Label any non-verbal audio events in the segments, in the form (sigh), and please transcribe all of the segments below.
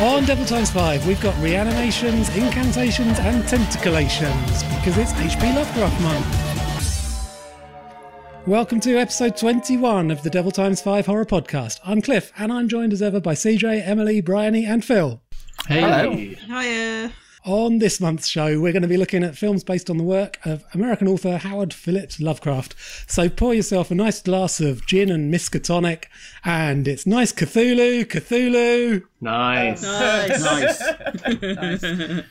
On Devil Times 5, we've got reanimations, incantations, and tentaculations because it's HP Lovecraft month. Welcome to episode 21 of the Devil Times 5 Horror Podcast. I'm Cliff, and I'm joined as ever by CJ, Emily, Bryony, and Phil. Hey. Hiya. On this month's show, we're going to be looking at films based on the work of American author Howard Phillips Lovecraft. So pour yourself a nice glass of gin and Miskatonic, and it's nice Cthulhu, Cthulhu. Nice. Nice. nice.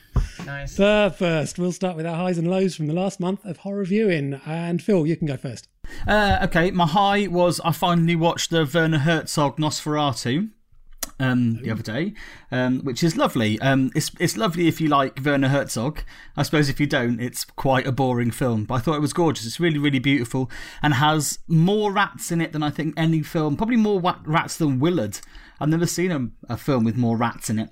nice. But first, we'll start with our highs and lows from the last month of horror viewing. And Phil, you can go first. Uh, okay, my high was I finally watched the Werner Herzog Nosferatu. Um, the other day, um, which is lovely. Um, it's it's lovely if you like Werner Herzog. I suppose if you don't, it's quite a boring film. But I thought it was gorgeous. It's really really beautiful and has more rats in it than I think any film. Probably more wa- rats than Willard. I've never seen a, a film with more rats in it.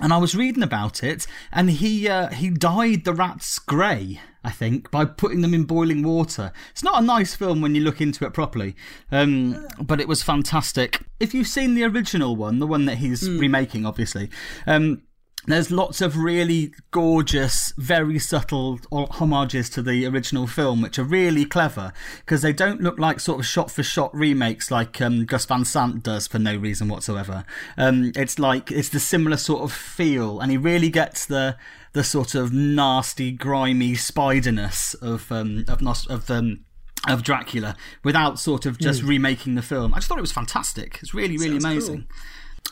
And I was reading about it, and he uh, he dyed the rats grey, I think, by putting them in boiling water. It's not a nice film when you look into it properly, um, but it was fantastic. If you've seen the original one, the one that he's remaking, obviously, um, there's lots of really gorgeous, very subtle homages to the original film, which are really clever because they don't look like sort of shot for shot remakes like um, Gus Van Sant does for no reason whatsoever. Um, it's like it's the similar sort of feel, and he really gets the the sort of nasty, grimy spiderness of um, of Nos- of um, of Dracula without sort of just remaking the film. I just thought it was fantastic. It's really, really Sounds amazing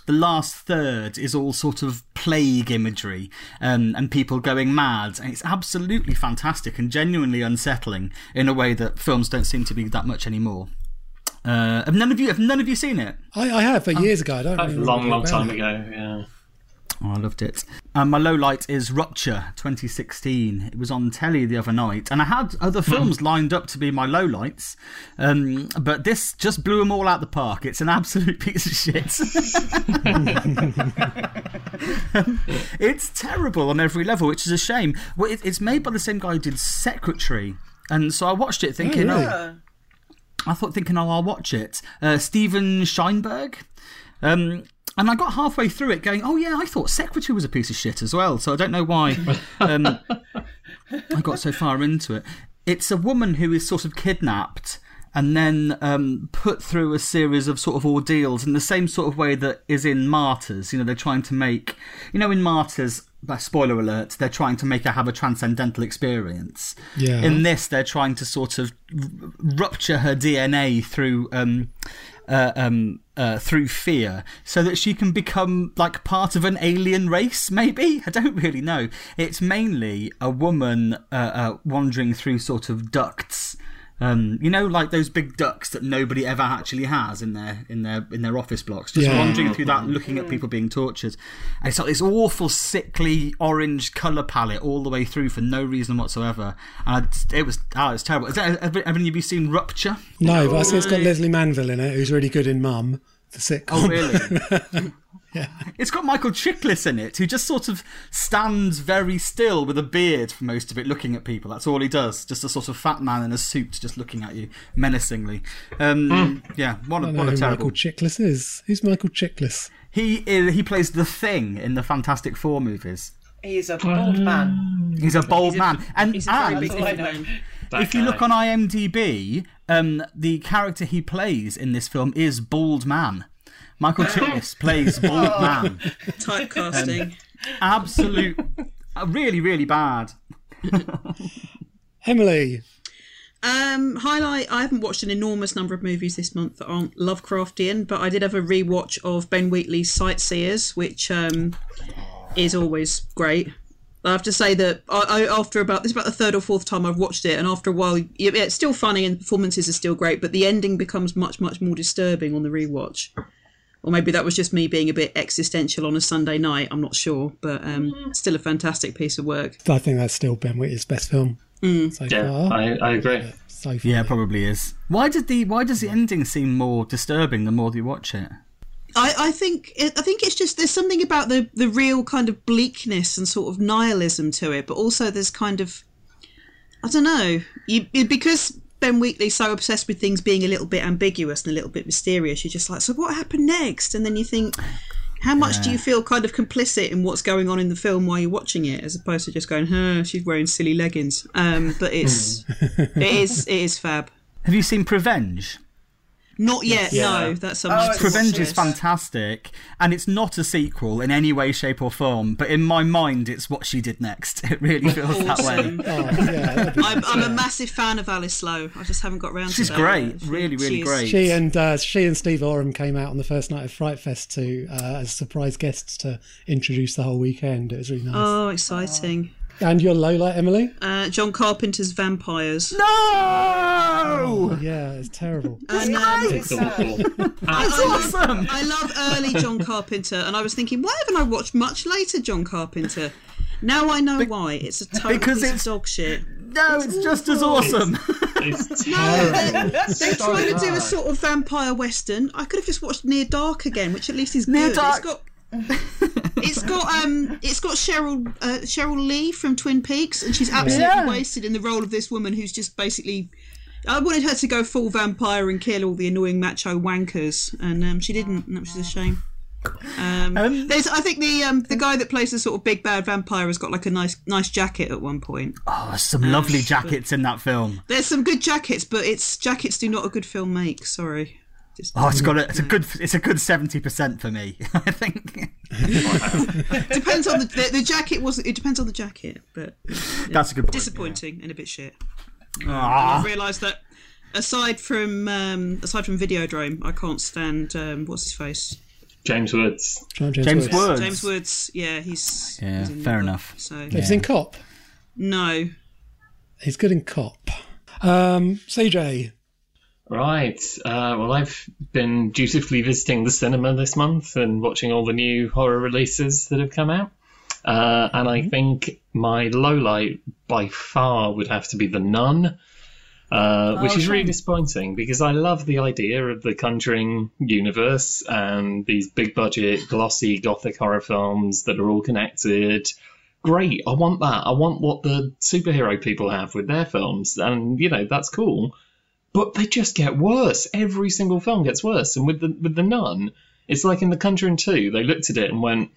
the last third is all sort of plague imagery um, and people going mad. And it's absolutely fantastic and genuinely unsettling in a way that films don't seem to be that much anymore. Uh, have none of you have none of you seen it? I, I have for years ago. I don't A really long, long time it. ago. Yeah. Oh, I loved it. Um, my low light is Rupture 2016. It was on telly the other night, and I had other films lined up to be my low lights, um, but this just blew them all out the park. It's an absolute (laughs) piece of shit. (laughs) it's terrible on every level, which is a shame. Well, it, it's made by the same guy who did Secretary, and so I watched it thinking, really? oh, I thought thinking, oh, I'll watch it. Uh, Steven Shainberg. Um, and I got halfway through it going, oh, yeah, I thought Secretary was a piece of shit as well. So I don't know why (laughs) um, I got so far into it. It's a woman who is sort of kidnapped and then um, put through a series of sort of ordeals in the same sort of way that is in Martyrs. You know, they're trying to make, you know, in Martyrs, uh, spoiler alert, they're trying to make her have a transcendental experience. Yeah. In this, they're trying to sort of r- rupture her DNA through. Um, uh, um, uh, through fear, so that she can become like part of an alien race. Maybe (laughs) I don't really know. It's mainly a woman uh, uh, wandering through sort of ducts. Um, you know, like those big ducks that nobody ever actually has in their in their in their office blocks. Just Yeah. wandering through that, looking at people being tortured. And it's like this awful, sickly orange color palette all the way through for no reason whatsoever. And I- it was oh, it's terrible. Is that, have any of you seen Rupture? No, but I see it's got Lesley Manville in it, who's really good in Mum, the sitcom. Oh, really? (laughs) (laughs) It's got Michael Chiklis in it, who just sort of stands very still with a beard for most of it, looking at people. That's all he does. Just a sort of fat man in a suit, just looking at you menacingly. Um, Yeah, what a, I know what a who terrible. Michael Chiklis is. Who's Michael Chiklis? He is, he plays the Thing in the Fantastic Four movies. He's a bold man. He's a bold man, and, He's a very and big That's all I big know. man. That if you look on IMDb, um, the character he plays in this film is Bald Man. Michael Chiklis (laughs) plays Bald Man. Typecasting. Absolute, uh, really, really bad. Emily. Um, highlight. I haven't watched an enormous number of movies this month that aren't Lovecraftian, but I did have a rewatch of Ben Wheatley's Sightseers, which um, is always great. I have to say that I, I, after about this is about the third or fourth time I've watched it, and after a while, yeah, it's still funny and the performances are still great, but the ending becomes much much more disturbing on the rewatch. Or maybe that was just me being a bit existential on a Sunday night. I'm not sure, but um, still a fantastic piece of work. I think that's still Ben Wheatley's best film so Yeah, far. I, I agree. so. Yeah, probably is. Why did the Why does the ending seem more disturbing the more you watch it? I, I think it, I think it's just there's something about the the real kind of bleakness and sort of nihilism to it, but also there's kind of I don't know you because Ben Wheatley's so obsessed with things being a little bit ambiguous and a little bit mysterious. You're just like, so what happened next? And then you think, how much do you feel kind of complicit in what's going on in the film while you're watching it, as opposed to just going, huh, she's wearing silly leggings. Um, but it's it is it is fab. Have you seen Prevenge? Not yet, Yeah. no. That's something. Oh, it's- Prevenge is fantastic, and it's not a sequel in any way, shape, or form. But in my mind, it's what she did next. (laughs) It really feels that way. Oh, yeah, (laughs) I'm, I'm a massive fan of Alice Lowe. I just haven't got round She's to that. great. yet. Really, really she great. she and uh, she and Steve Oram came out on the first night of Fright Fest to uh, as surprise guests to introduce the whole weekend. It was really nice. Oh, exciting. And your Lola, Emily? Uh, John Carpenter's Vampires. No! Yeah, it's terrible. And, um, It's awful. (laughs) That's awesome. I love early John Carpenter, and I was thinking, why haven't I watched much later John Carpenter? Now I know why. It's a total because piece of it's- dog shit. No, it's just as awesome. It's (laughs) They're, they're So trying to do a sort of vampire western. I could have just watched Near Dark again, which at least is Near good. Dark- It's got. It's got um, it's got Sheryl uh, Sheryl Lee from Twin Peaks, and she's absolutely Yeah. wasted in the role of this woman who's just basically. I wanted her to go full vampire and kill all the annoying macho wankers, and um, she didn't, and that was a shame. Um, Um, there's, I think the um, the guy that plays the sort of big bad vampire has got like a nice nice jacket at one point. Oh, some lovely jackets in that film. There's some good jackets, but it's jackets do not a good film make. Sorry. Just- Oh, it's got a, it's a good it's a good seventy percent for me. (laughs) I think (laughs) depends on the, the the jacket was it depends on the jacket, but that's a good point. disappointing and a bit shit. Ah. I realised that aside from um, aside from Videodrome, I can't stand um, what's his face James Woods. James, James Woods. Woods. James Woods. Yeah, he's Yeah, he's in fair the- enough. So Have you seen Cop? no, He's good in Cop. Um, CJ, Right. Uh, well, I've been dutifully visiting the cinema this month and watching all the new horror releases that have come out. Uh, and I think my low light by far would have to be The Nun, uh, which is really disappointing because I love the idea of the Conjuring universe and these big budget, glossy gothic horror films that are all connected. Great. I want that. I want what the superhero people have with their films. And, you know, that's cool but they just get worse. Every single film gets worse. And with the with the Nun, it's like in The Conjuring Two, they looked at it and went,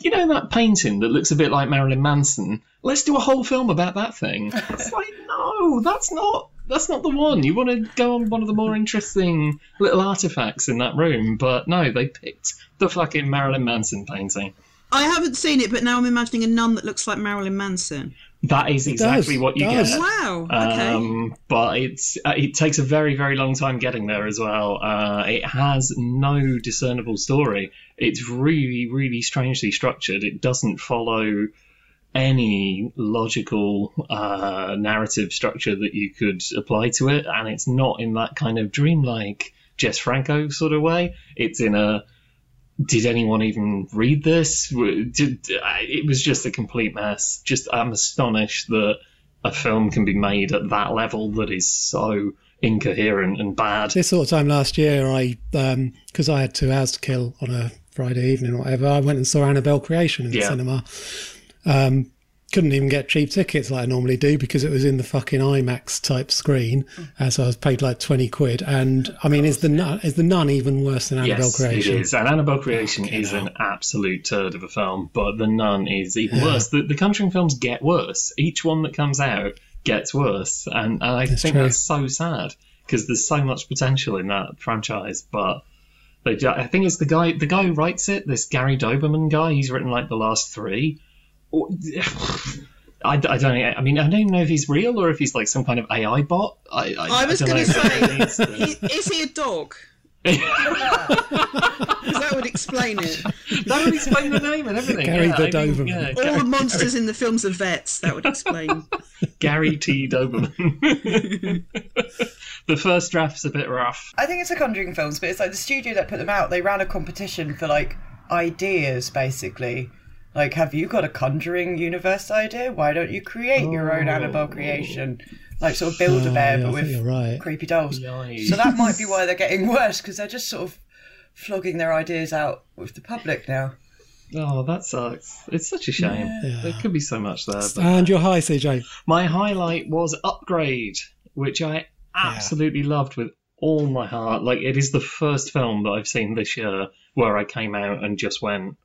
you know that painting that looks a bit like Marilyn Manson? Let's do a whole film about that thing. (laughs) It's like, no, that's not that's not the one. You want to go on one of the more interesting little artifacts in that room, but no, they picked the fucking Marilyn Manson painting. I haven't seen it, but now I'm imagining a nun that looks like Marilyn Manson. That is exactly does, what you does. get. Wow. Okay. Um, but it's uh, it takes a very very long time getting there as well. Uh, it has no discernible story. It's really really strangely structured. It doesn't follow any logical uh, narrative structure that you could apply to it, and it's not in that kind of dreamlike Jess Franco sort of way. It's in a did anyone even read this? Did, it was just a complete mess. Just I'm astonished that a film can be made at that level that is so incoherent and bad. this sort of time last year, I because I had two hours to kill on a Friday evening or whatever, I went and saw Annabelle Creation in the Yeah. cinema. Um, couldn't even get cheap tickets like I normally do because it was in the fucking IMAX type screen, and so I was paid like twenty quid. And I mean, is the nun is the nun even worse than Annabelle Yes, Creation? it is. And Annabelle Creation Fucking is an absolute turd of a film, but The Nun is even worse. The, the Conjuring films get worse. Each one that comes out gets worse, and, and I think true. that's so sad because there's so much potential in that franchise, but. They, I think it's the guy. The guy who writes it, this Gary Dauberman guy. He's written like the last three. Or- (sighs) I, I don't. I mean, I don't even know if he's real or if he's like some kind of AI bot. I, I, I was going to say, (laughs) i- is he a dog? 'Cause (laughs) that would explain it. that would explain the name and everything. Gary yeah, the I think, Doberman. yeah, All Gary, the monsters in the films are vets. That would explain. (laughs) Gary T. Doberman. the first draft's a bit rough. I think it's the Conjuring films, but it's like the studio that put them out. They ran a competition for like ideas, basically. Like, have you got a Conjuring universe idea? Why don't you create your own oh. Annabelle creation? Like, sort of build a Oh, bear, yeah, but with right. creepy dolls. Yikes. So that might be why they're getting (laughs) worse because they're just sort of flogging their ideas out with the public now. Oh, that sucks. It's such a shame. There could be so much there. But And your high, CJ. my highlight was Upgrade, which I absolutely loved with all my heart. Like it is the first film that I've seen this year where I came out and just went,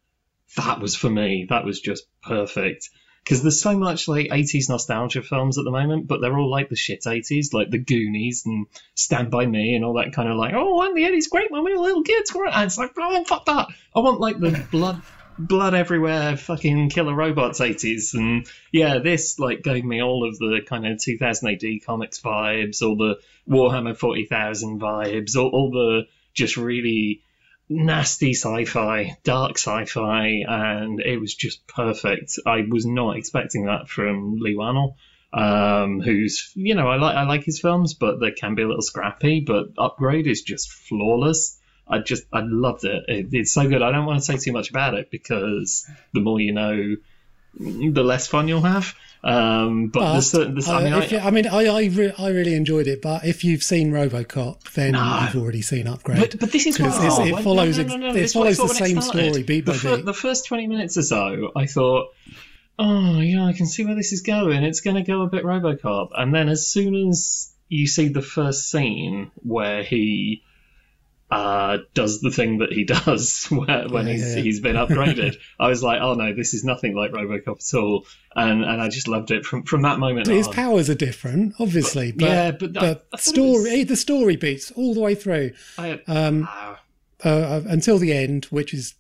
"That was for me. That was just perfect." Because there's so much like 80s nostalgia films at the moment, but they're all like the shit 80s, like the Goonies and Stand By Me and all that kind of like, oh, wasn't the 80s great when we were little kids? And it's like, oh, fuck that. I want like the (laughs) blood blood everywhere fucking killer robots 80s and yeah this like gave me all of the kind of 2000 AD comics vibes all the warhammer 40000 vibes all, all the just really nasty sci-fi dark sci-fi and it was just perfect i was not expecting that from Leigh Whannell um, who's you know I like I like his films, but they can be a little scrappy. But Upgrade is just flawless. I just I loved it. it. It's so good. I don't want to say too much about it because the more you know, the less fun you'll have. Um, but, But, there's certain, there's, uh, I mean, if you- I, I mean, I I, re- I really enjoyed it, but if you've seen RoboCop, then No. you've already seen Upgrade. but, but this is what oh, it follows no, no, it this is what I follows the same story beat the, by fir- beat. the first 20 minutes or so, I thought, oh, yeah, I can see where this is going. It's going to go a bit Robocop. And then as soon as you see the first scene where he uh, does the thing that he (laughs) does where, when Yeah, he's yeah. he's been upgraded, I was like, oh no, this is nothing like Robocop at all. And and I just loved it from from that moment His on. powers are different, obviously, but, yeah, but I- I story was- the story beats all the way through I, um, ah, uh, until the end, which is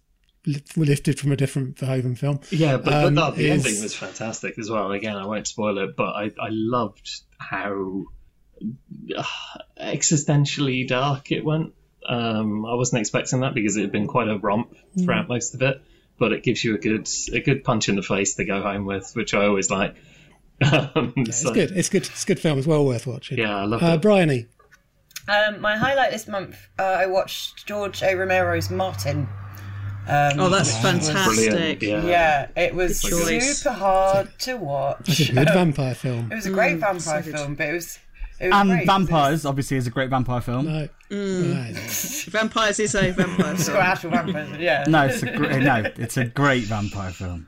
lifted from a different Verhoeven film. Yeah, but, um, but the, the is- ending was fantastic as well. Again, I won't spoil it, but I, I loved how uh, existentially dark it went. Um, I wasn't expecting that because it had been quite a romp Hmm. throughout most of it, but it gives you a good a good punch in the face to go home with, which I always like. (laughs) Um, It's so, good. It's good. It's a good film. It's well worth watching. Yeah, I love Uh, it. Bryony. Um, my highlight this month, uh, I watched George A. Romero's Martin. Um, Oh, that's Brilliant. fantastic. Yeah. yeah, it was super hard to watch. It's a good vampire film. It was a great vampire so film, but it was it was And great 'cause Vampires, obviously, is a great vampire film. No. Mm. Right. (laughs) Vampires is a vampire It's film. actual vampires, yeah. No, it's a great, eh, no, it's a great vampire film.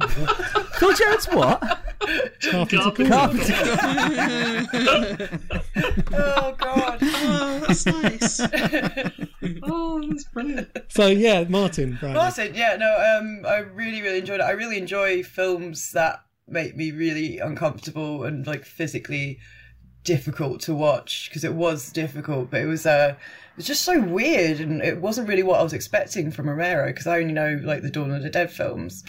(laughs) Phil Jones, what? Carpenter Carpenter. Cool. Oh god. (laughs) Oh, that's nice. (laughs) Oh, that's brilliant. So yeah, Martin. Bryony. Martin, yeah, no, um, I really, really enjoyed it. I really enjoy films that make me really uncomfortable and like physically difficult to watch because it was difficult, but it was uh, it was just so weird and it wasn't really what I was expecting from Romero because I only know like the Dawn of the Dead films.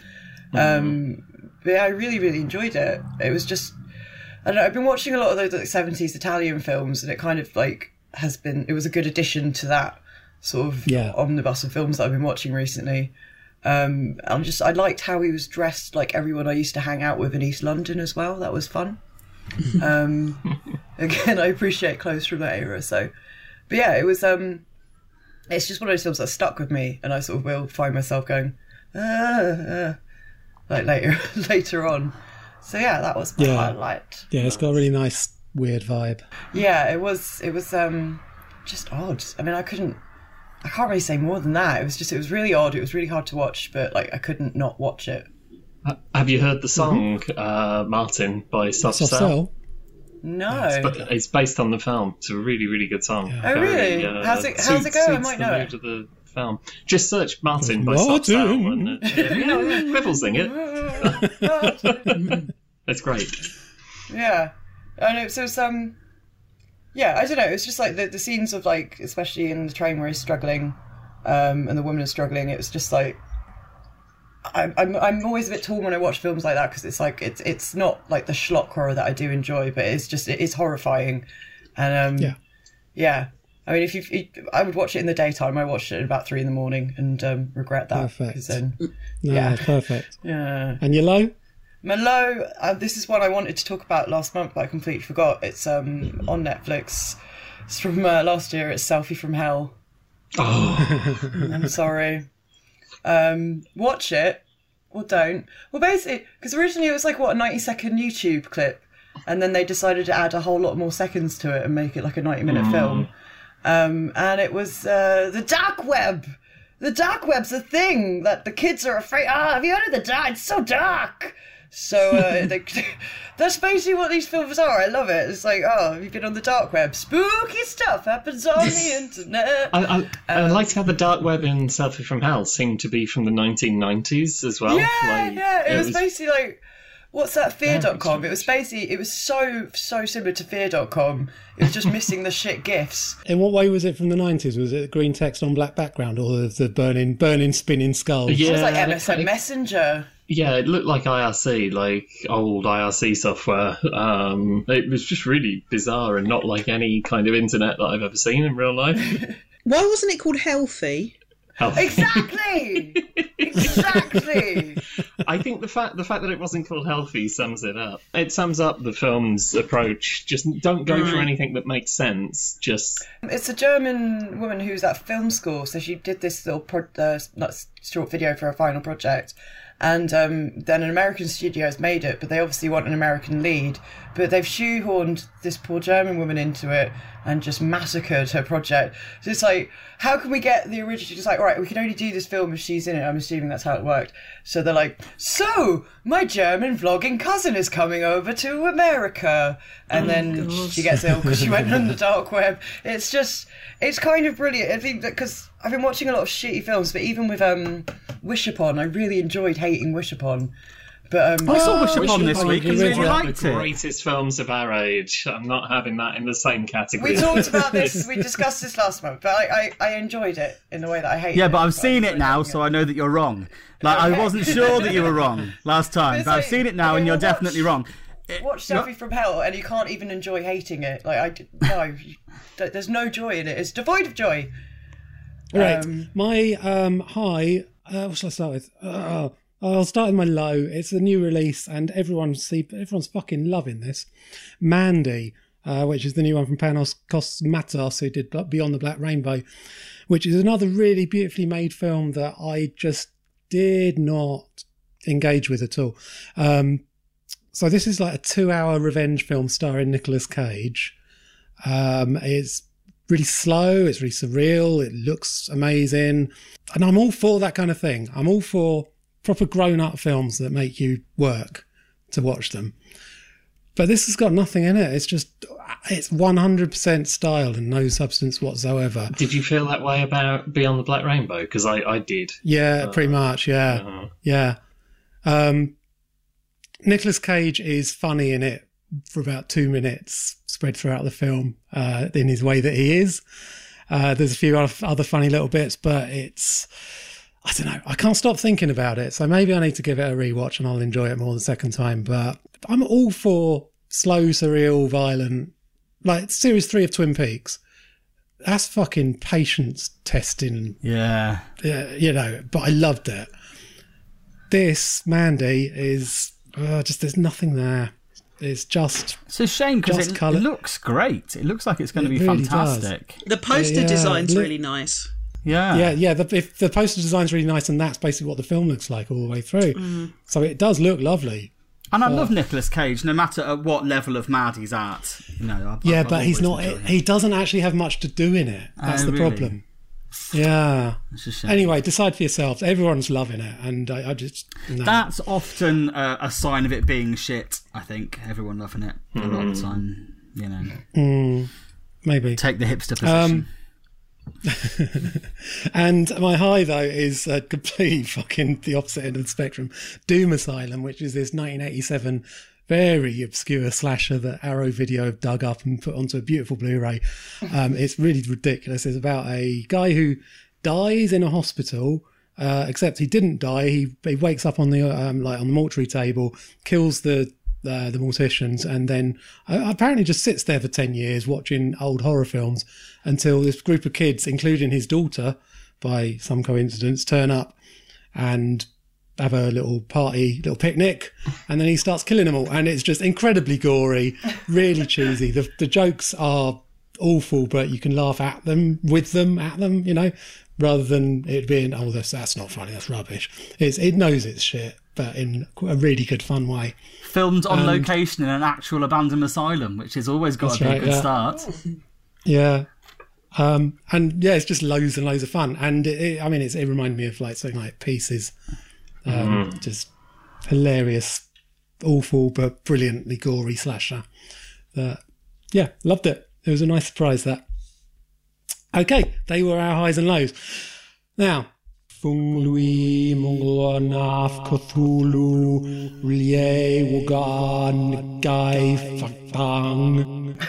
Um, but yeah, I really, really enjoyed it. It was just I don't know. I've been watching a lot of those like seventies Italian films, and it kind of like has been. It was a good addition to that sort of Yeah. omnibus of films that I've been watching recently. Um, I'm just I liked how he was dressed like everyone I used to hang out with in East London as well. That was fun. (laughs) um, again, I appreciate clothes from that era. So, but yeah, it was. Um, it's just one of those films that stuck with me, and I sort of will find myself going, ah, ah, like later (laughs) later on. So yeah, that was my Yeah. highlight. Yeah, it's got a really nice weird vibe. Yeah, it was. It was um, just odd. I mean, I couldn't. I can't really say more than that. It was just. It was really odd. It was really hard to watch, but like I couldn't not watch it. Have you heard the song uh, Martin by Soft, Soft Cell? Cell. No. But it's based on the film. It's a really, really good song. Oh, really? How's it- how's it go? I might know the it. Mood of the film. Just search Martin by Martin. Soft Cell and uh, (laughs) yeah, yeah, Quibble sing it. (laughs) It's great. yeah, I know. So some. Yeah, I don't know. It's just like the the scenes of like, especially in the train where he's struggling, um, and the woman is struggling. It was just like. I'm, I'm I'm always a bit torn when I watch films like that because it's like it's it's not like the schlock horror that I do enjoy, but it's just it is horrifying, and um, Yeah. yeah. I mean, if you, I would watch it in the daytime. I watched it at about three in the morning and um, regret that Perfect. then, No, Yeah. (laughs) perfect. yeah. And you're low? Malo, uh, this is one I wanted to talk about last month, but I completely forgot. It's um on Netflix. It's from uh, last year. It's Selfie from Hell. Oh, (laughs) I'm sorry. Um, watch it or don't. Well, basically, because originally it was like what a 90 second YouTube clip, and then they decided to add a whole lot more seconds to it and make it like a 90 minute film. Um, and it was uh, the dark web. the dark web's a thing that the kids are afraid. Ah, have you heard of the dark? It's so dark. So uh, (laughs) they, (laughs) that's basically what these films are. I love it. It's like, oh, you've been on the dark web. Spooky stuff happens on the (laughs) internet. I, I, I liked how the dark web in Selfie from Hell seemed to be from the 1990s as well. yeah, Like, yeah. It, was, basically like, what's that? Fear.com. It was basically, it was so, so similar to Fear.com. It was just missing the shit gifs. (laughs) In what way was it from the nineties? Was it green text on black background, or the, the burning, burning, spinning skulls? Yeah, It was like and MSN kinda- Messenger. Yeah, it looked like IRC, like old IRC software. Um, it was just really bizarre and not like any kind of internet that I've ever seen in real life. (laughs) Why wasn't it called Healthy? How- Exactly. exactly. (laughs) I think the fact the fact that it wasn't called healthy sums it up. It sums up the film's approach. Just don't go for anything that makes sense. Just It's a German woman who's at film school, so she did this little pro- uh, not short video for her final project, and um, then an American studio has made it, but they obviously want an American lead, but they've shoehorned this poor German woman into it and just massacred her project. So it's like, how can we get the original? It's like, all right, we can only do this film if she's in it. I'm assuming that's how it worked. So they're like, so my German vlogging cousin is coming over to America, and then she gets ill because she went on the (laughs) dark web. It's just, it's kind of brilliant. I think because I've been watching a lot of shitty films, but even with um, Wish Upon, I really enjoyed hating Wish Upon. But um, I saw Wish Wish Upon this Upon, week you and really really liked the it. greatest films of our age. I'm not having that in the same category. we talked about this. We discussed this last month, but I, I, I enjoyed it in the way that I hate. It. Yeah, it, but I've seen I it now, enjoyed so I know that you're wrong. Like I wasn't (laughs) sure that you were wrong last time, It's but I've seen it now, okay, and you're well, definitely watch- wrong. Watch Yeah. Selfie from Hell, and you can't even enjoy hating it. Like I no, there's no joy in it. It's devoid of joy. Right. Um, my um, high. Uh, what shall I start with? Uh, I'll start with my low. It's a new release, and everyone's see, everyone's fucking loving this. Mandy, uh, which is the new one from Panos Cosmatos, who did Beyond the Black Rainbow, which is another really beautifully made film that I just did not engage with at all. Um, so this is like a two-hour revenge film starring Nicolas Cage. Um, it's really slow. It's really surreal. It looks amazing, and I'm all for that kind of thing. I'm all for proper grown-up films that make you work to watch them. But this has got nothing in it. It's just it's 100% style and no substance whatsoever. Did you feel that way about Beyond the Black Rainbow? Because I, I did. Yeah, pretty much. Yeah, Uh, yeah. Um, Nicolas Cage is funny in it for about two minutes, spread throughout the film, uh, in his way that he is. Uh, there's a few other funny little bits, but it's I don't know. I can't stop thinking about it. So maybe I need to give it a rewatch and I'll enjoy it more the second time. But I'm all for slow, surreal, violent, like series three of Twin Peaks. That's fucking patience testing Yeah. yeah, you know, but I loved it. This Mandy is uh, just there's nothing there. It's just It's a shame because it, it looks great. It looks like it's going to be really does. fantastic. The poster Yeah, design's look- really nice. Yeah. yeah, yeah. The, if the poster design's really nice, and that's basically what the film looks like all the way through. Mm. So it does look lovely. And I love Nicolas Cage, no matter at what level of mad he's at. You know, I've, Yeah, I've but he's not. always. He doesn't actually have much to do in it. That's Oh, the really? problem. Yeah. It's a shame. Anyway, decide for yourselves. Everyone's loving it, and I, I just no. That's often uh, a sign of it being shit. I think everyone loving it a lot of the hmm. time. You know, hmm. maybe. take the hipster um, position. (laughs) And my high though is uh, completely (laughs) fucking the opposite end of the spectrum. Doom Asylum, which is this 1987 very obscure slasher that Arrow Video have dug up and put onto a beautiful Blu-ray. (laughs) Um, it's really ridiculous. It's about a guy who dies in a hospital. Uh, except he didn't die. He he wakes up on the um, like on the mortuary table, kills the uh, the morticians, and then uh, apparently just sits there for ten years watching old horror films until this group of kids, including his daughter, by some coincidence, turn up and have a little party, little picnic, (laughs) and then he starts killing them all, and it's just incredibly gory, really (laughs) cheesy. The the jokes are awful, but you can laugh at them, with them, at them, you know, rather than it being oh that's that's not funny, that's rubbish. It's it knows it's shit, but in a really good fun way. Filmed on location in an actual abandoned asylum, which has always got to be That's a good yeah. start. Yeah. Um, and yeah, it's just loads and loads of fun. And it, it, I mean, it's, it reminded me of like something like Pieces, um, just hilarious, awful but brilliantly gory slasher. That yeah, loved it. It was a nice surprise. That okay, they were our highs and lows. Now. Fung Lui Mongolonaf Cthulhu Rie Wogan Gai Fatang.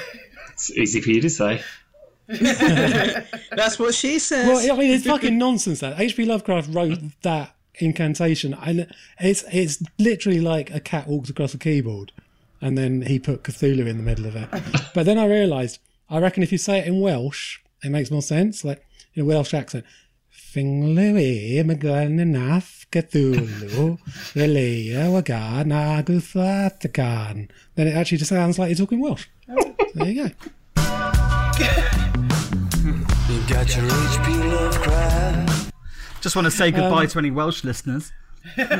It's easy for you to say. (laughs) That's what she says. Well, I mean, it's fucking nonsense. That H.P. Lovecraft wrote that incantation, and it's it's literally like a cat walks across a keyboard, and then he put Cthulhu in the middle of it. (laughs) But then I realised, I reckon if you say it in Welsh, it makes more sense, like in a Welsh accent. Finglewi maganaf Cthulhu Relia wagan agufatagan. Then it actually just sounds like you're talking Welsh. So there you go. You got your HP Lovecraft. Just want to say goodbye to any Welsh listeners. (laughs) And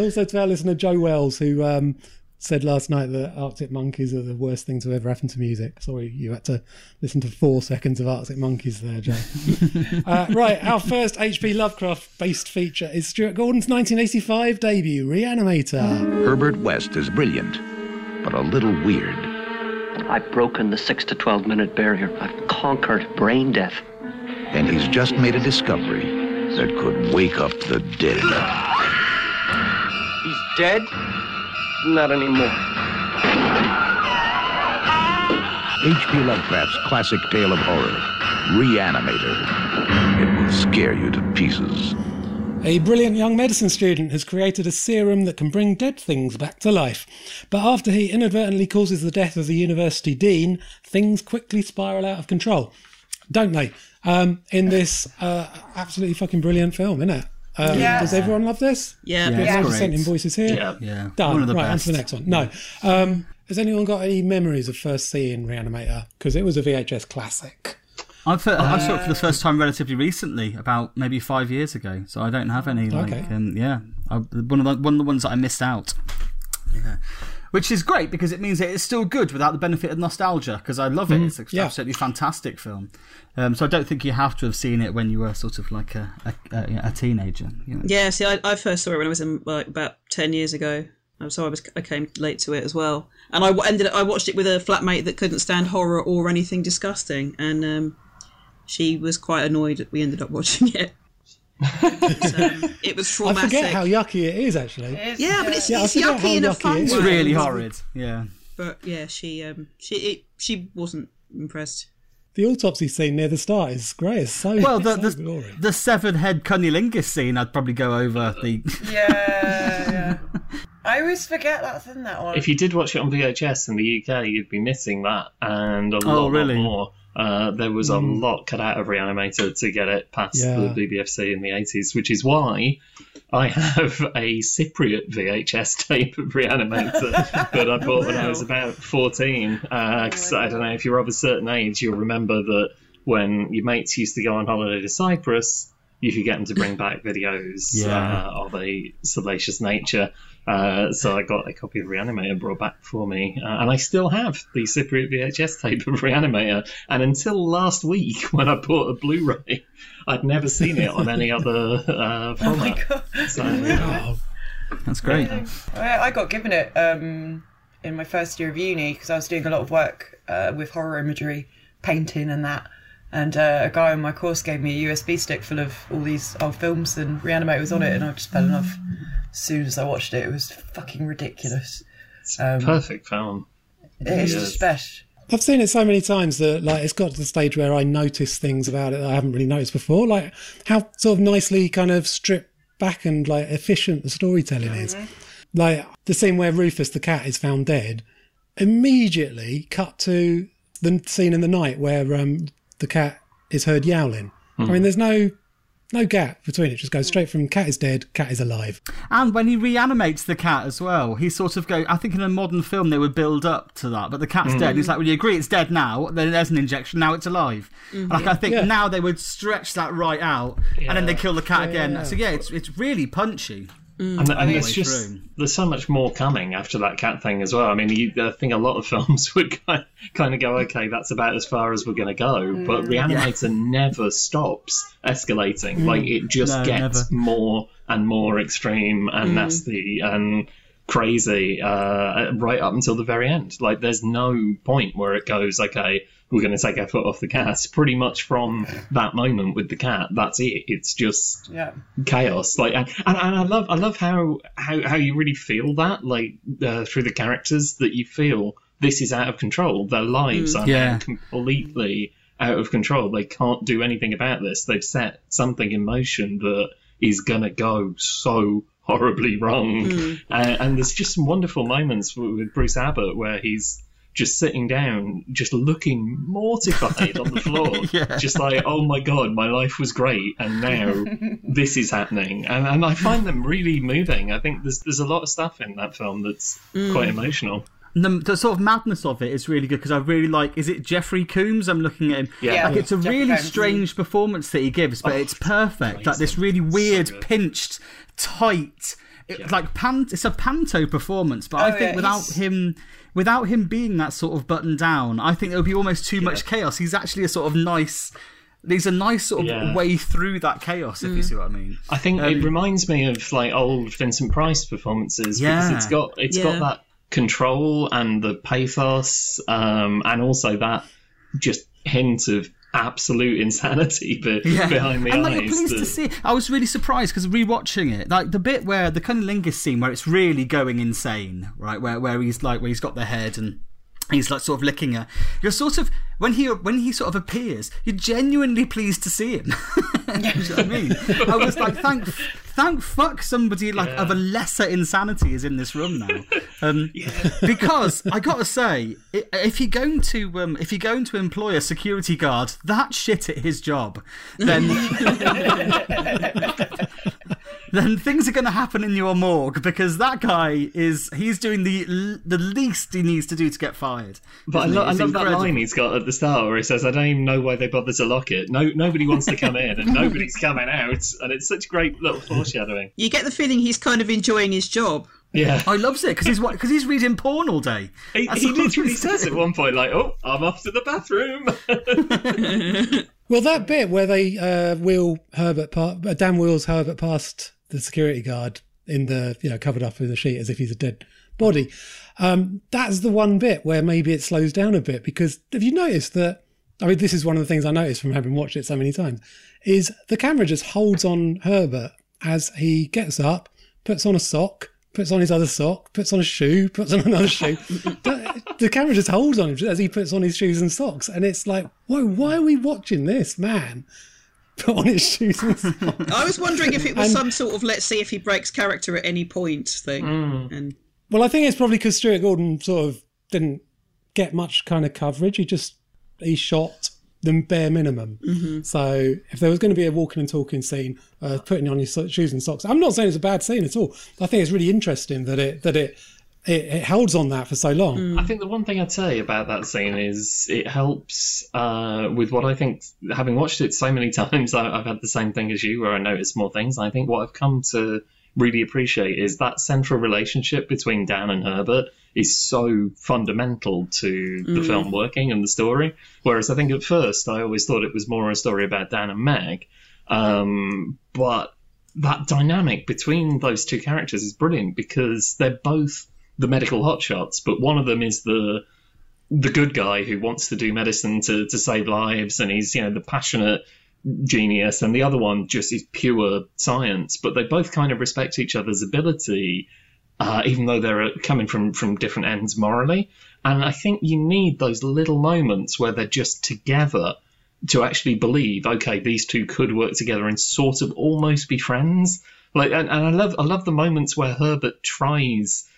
also to our listener Joe Wells, who um, said last night that Arctic Monkeys are the worst thing to ever happen to music. Sorry, you had to listen to four seconds of Arctic Monkeys there, Joe. (laughs) uh, right, our first H.P. Lovecraft based feature is Stuart Gordon's 1985 debut, Reanimator. Herbert West is brilliant, but a little weird. I've broken the 6 to 12 minute barrier. I've conquered brain death. And he's just made a discovery that could wake up the dead. He's dead? Not anymore. H.P. Lovecraft's classic tale of horror, Reanimator. It will scare you to pieces. A brilliant young medicine student has created a serum that can bring dead things back to life. But after he inadvertently causes the death of the university dean, things quickly spiral out of control. Don't they? Um, in this uh, absolutely fucking brilliant film, isn't it? Um, Yeah. Does everyone love this? yeah, Yeah. but- It's great. sent invoices here. Yeah. Yeah, Done. one of the right, on to the next one. No. Um, has anyone got any memories of first seeing Reanimator? Because it was a VHS classic. I've heard, I saw it for the first time relatively recently, about maybe five years ago. So I don't have any like, Okay. um, yeah, I, one of the one of the ones that I missed out. Yeah, which is great because it means that it's still good without the benefit of nostalgia. Because I love it; it's an yeah. absolutely fantastic film. Um, so I don't think you have to have seen it when you were sort of like a a, a, a teenager. You know? Yeah, see, I, I first saw it when I was in like about ten years ago, Um, so I was I came late to it as well, and I ended I watched it with a flatmate that couldn't stand horror or anything disgusting, and um, she was quite annoyed that we ended up (laughs) watching it. It was, um, (laughs) it was I forget how yucky it is, actually. It's, yeah, but it's, Yeah, it's yucky in a yucky fun it is. way. It's really horrid. Yeah. But yeah, she um she it, she wasn't impressed. The autopsy scene near the start is great. It's so, Well, the so the, glory. the severed head cunnilingus scene, I'd probably go over the. Yeah, yeah. I always forget that's in that one. If you did watch it on VHS in the UK, you'd be missing that and a lot, Oh, really? lot more. Uh, there was a lot cut out of Reanimator to get it past Yeah. the BBFC in the 80s, which is why I have a Cypriot VHS tape of Reanimator (laughs) that I bought when I was about 14. Because I don't know, if you're of a certain age, you'll remember that when your mates used to go on holiday to Cyprus, you could get them to bring back videos (laughs) Yeah. uh, of a salacious nature. Uh, so I got a copy of Reanimator brought back for me, uh, and I still have the Cypriot VHS tape of (laughs) Reanimator. And until last week, (laughs) when I bought a Blu-ray, I'd never seen it on any other uh, format. So, Oh, That's great. I I got given it um, in my first year of uni because I was doing a lot of work uh, with horror imagery, painting, and that. And uh, a guy on my course gave me a USB stick full of all these old films, and Reanimate was on it, and I just fell in love as soon as I watched it. It was fucking ridiculous. Um, perfect film. it's Yes. just best. I've seen it so many times that like it's got to the stage where I notice things about it that I haven't really noticed before, like how sort of nicely kind of stripped back and like efficient the storytelling is. Like the scene where Rufus the cat is found dead, immediately cut to the scene in the night where um, the cat is heard yowling. I mean, hmm. there's no no gap between it; just goes straight from cat is dead, cat is alive. And when he reanimates the cat as well, he sort of go. I think in a modern film they would build up to that, but the cat's dead. He's hmm. like, "Well, you agree it's dead now? Then there's an injection. Now it's alive." Mm-hmm. Like I think Yeah. now they would stretch that right out, and then they kill the cat again. yeah. So yeah, it's it's really punchy. Mm. And, and way there's just through. there's so much more coming after that cat thing as well. I mean, you, I think a lot of (laughs) films would kind kind of go, okay, that's about as far as we're going to go. But mm. Reanimator never stops escalating. Mm. Like it just No, gets never. more and more extreme and nasty and crazy uh, right up until the very end. Like there's no point where it goes, okay, we're going to take our foot off the gas. Pretty much from that moment with the cat, that's it. It's just Yeah. chaos like and, and, and i love i love how how, how you really feel that like uh, through the characters that you feel this is out of control their lives are Yeah. completely out of control they can't do anything about this they've set something in motion that is gonna go so horribly wrong and, and there's just some wonderful moments with, with bruce abbott where he's just sitting down, just looking mortified on the floor, (laughs) Yeah. just like, oh my god, my life was great, and now (laughs) this is happening, and and I find them really moving. I think there's there's a lot of stuff in that film that's mm. quite emotional. The, the sort of madness of it is really good because I really like. Is it Jeffrey Combs? I'm looking at him. Yeah. like it's a Jeffrey really Combs. strange performance that he gives, but oh, it's perfect. Like this really weird, pinched, tight, it, like pan. It's a panto performance, but I Oh, think yeah, without he's- him, without him being that sort of buttoned down, I think it would be almost too much chaos. He's actually a sort of nice. There's a nice sort of Yeah. way through that chaos, if you see what I mean. I think Um, it reminds me of like old Vincent Price performances because it's got it's Yeah. got that control and the pathos, um, and also that just hint of absolute insanity be- (laughs) behind the and eyes. like, pleased to see. I was really surprised because rewatching it, like the bit where the cunnilingus scene where it's really going insane, right? Where where he's like where he's got the head and. He's like sort of licking her. You're sort of when he when he sort of appears, you're genuinely pleased to see him. (laughs) You know what I mean? I was like, thank thank fuck somebody like of a lesser insanity is in this room now. Um, (laughs) Because I gotta say, if you're going to um, if you're going to employ a security guard that shit at his job, then (laughs) then things are going to happen in your morgue because that guy is he's doing the the least he needs to do to get fired. But I, lo- I It's love that line he's got at the start where he says, "I don't even know why they bother to lock it. No, nobody wants to come in, and (laughs) nobody's coming out." And it's such great little foreshadowing. You get the feeling he's kind of enjoying his job. Yeah, I loves it because he's because he's reading porn all day. he, he literally says at one point, like, "Oh, I'm off to the bathroom." (laughs) Well, that bit where they uh, wheel Herbert, pa- uh, Dan wheels Herbert past the security guard in the, you know, covered up in the sheet as if he's a dead body. Um, that's the one bit where maybe it slows down a bit because have you noticed that? I mean, this is one of the things I noticed from having watched it so many times. Is the camera just holds on Herbert as he gets up, puts on a sock, puts on his other sock, puts on a shoe, puts on (laughs) another shoe. the, camera just holds on him as he puts on his shoes and socks, and it's like, whoa, why are we watching this man put (laughs) on his shoes and socks? (laughs) I was wondering if it was And- some sort of let's see if he breaks character at any point thing. And Well, I think it's probably because Stuart Gordon sort of didn't get much kind of coverage. He just he shot the bare minimum. So if there was going to be a walking and talking scene, uh, putting on your shoes and socks, I'm not saying it's a bad scene at all. I think it's really interesting that it that it it, it holds on that for so long. I think the one thing I'd say about that scene is it helps uh, with what I think, having watched it so many (laughs) times, I, I've had the same thing as you where I notice more things. I think what I've come to really appreciate is that central relationship between Dan and Herbert is so fundamental to the film working and the story. Whereas I think at first I always thought it was more a story about Dan and Meg. Um, but that dynamic between those two characters is brilliant because they're both the medical hotshots, but one of them is the the good guy who wants to do medicine to, to save lives and he's you know the passionate genius and the other one just is pure science. But they both kind of respect each other's ability uh, even though they're uh, coming from from different ends morally. And i think you need those little moments where they're just together to actually believe okay these two could work together and sort of almost be friends. Like and, and i love i love the moments where herbert tries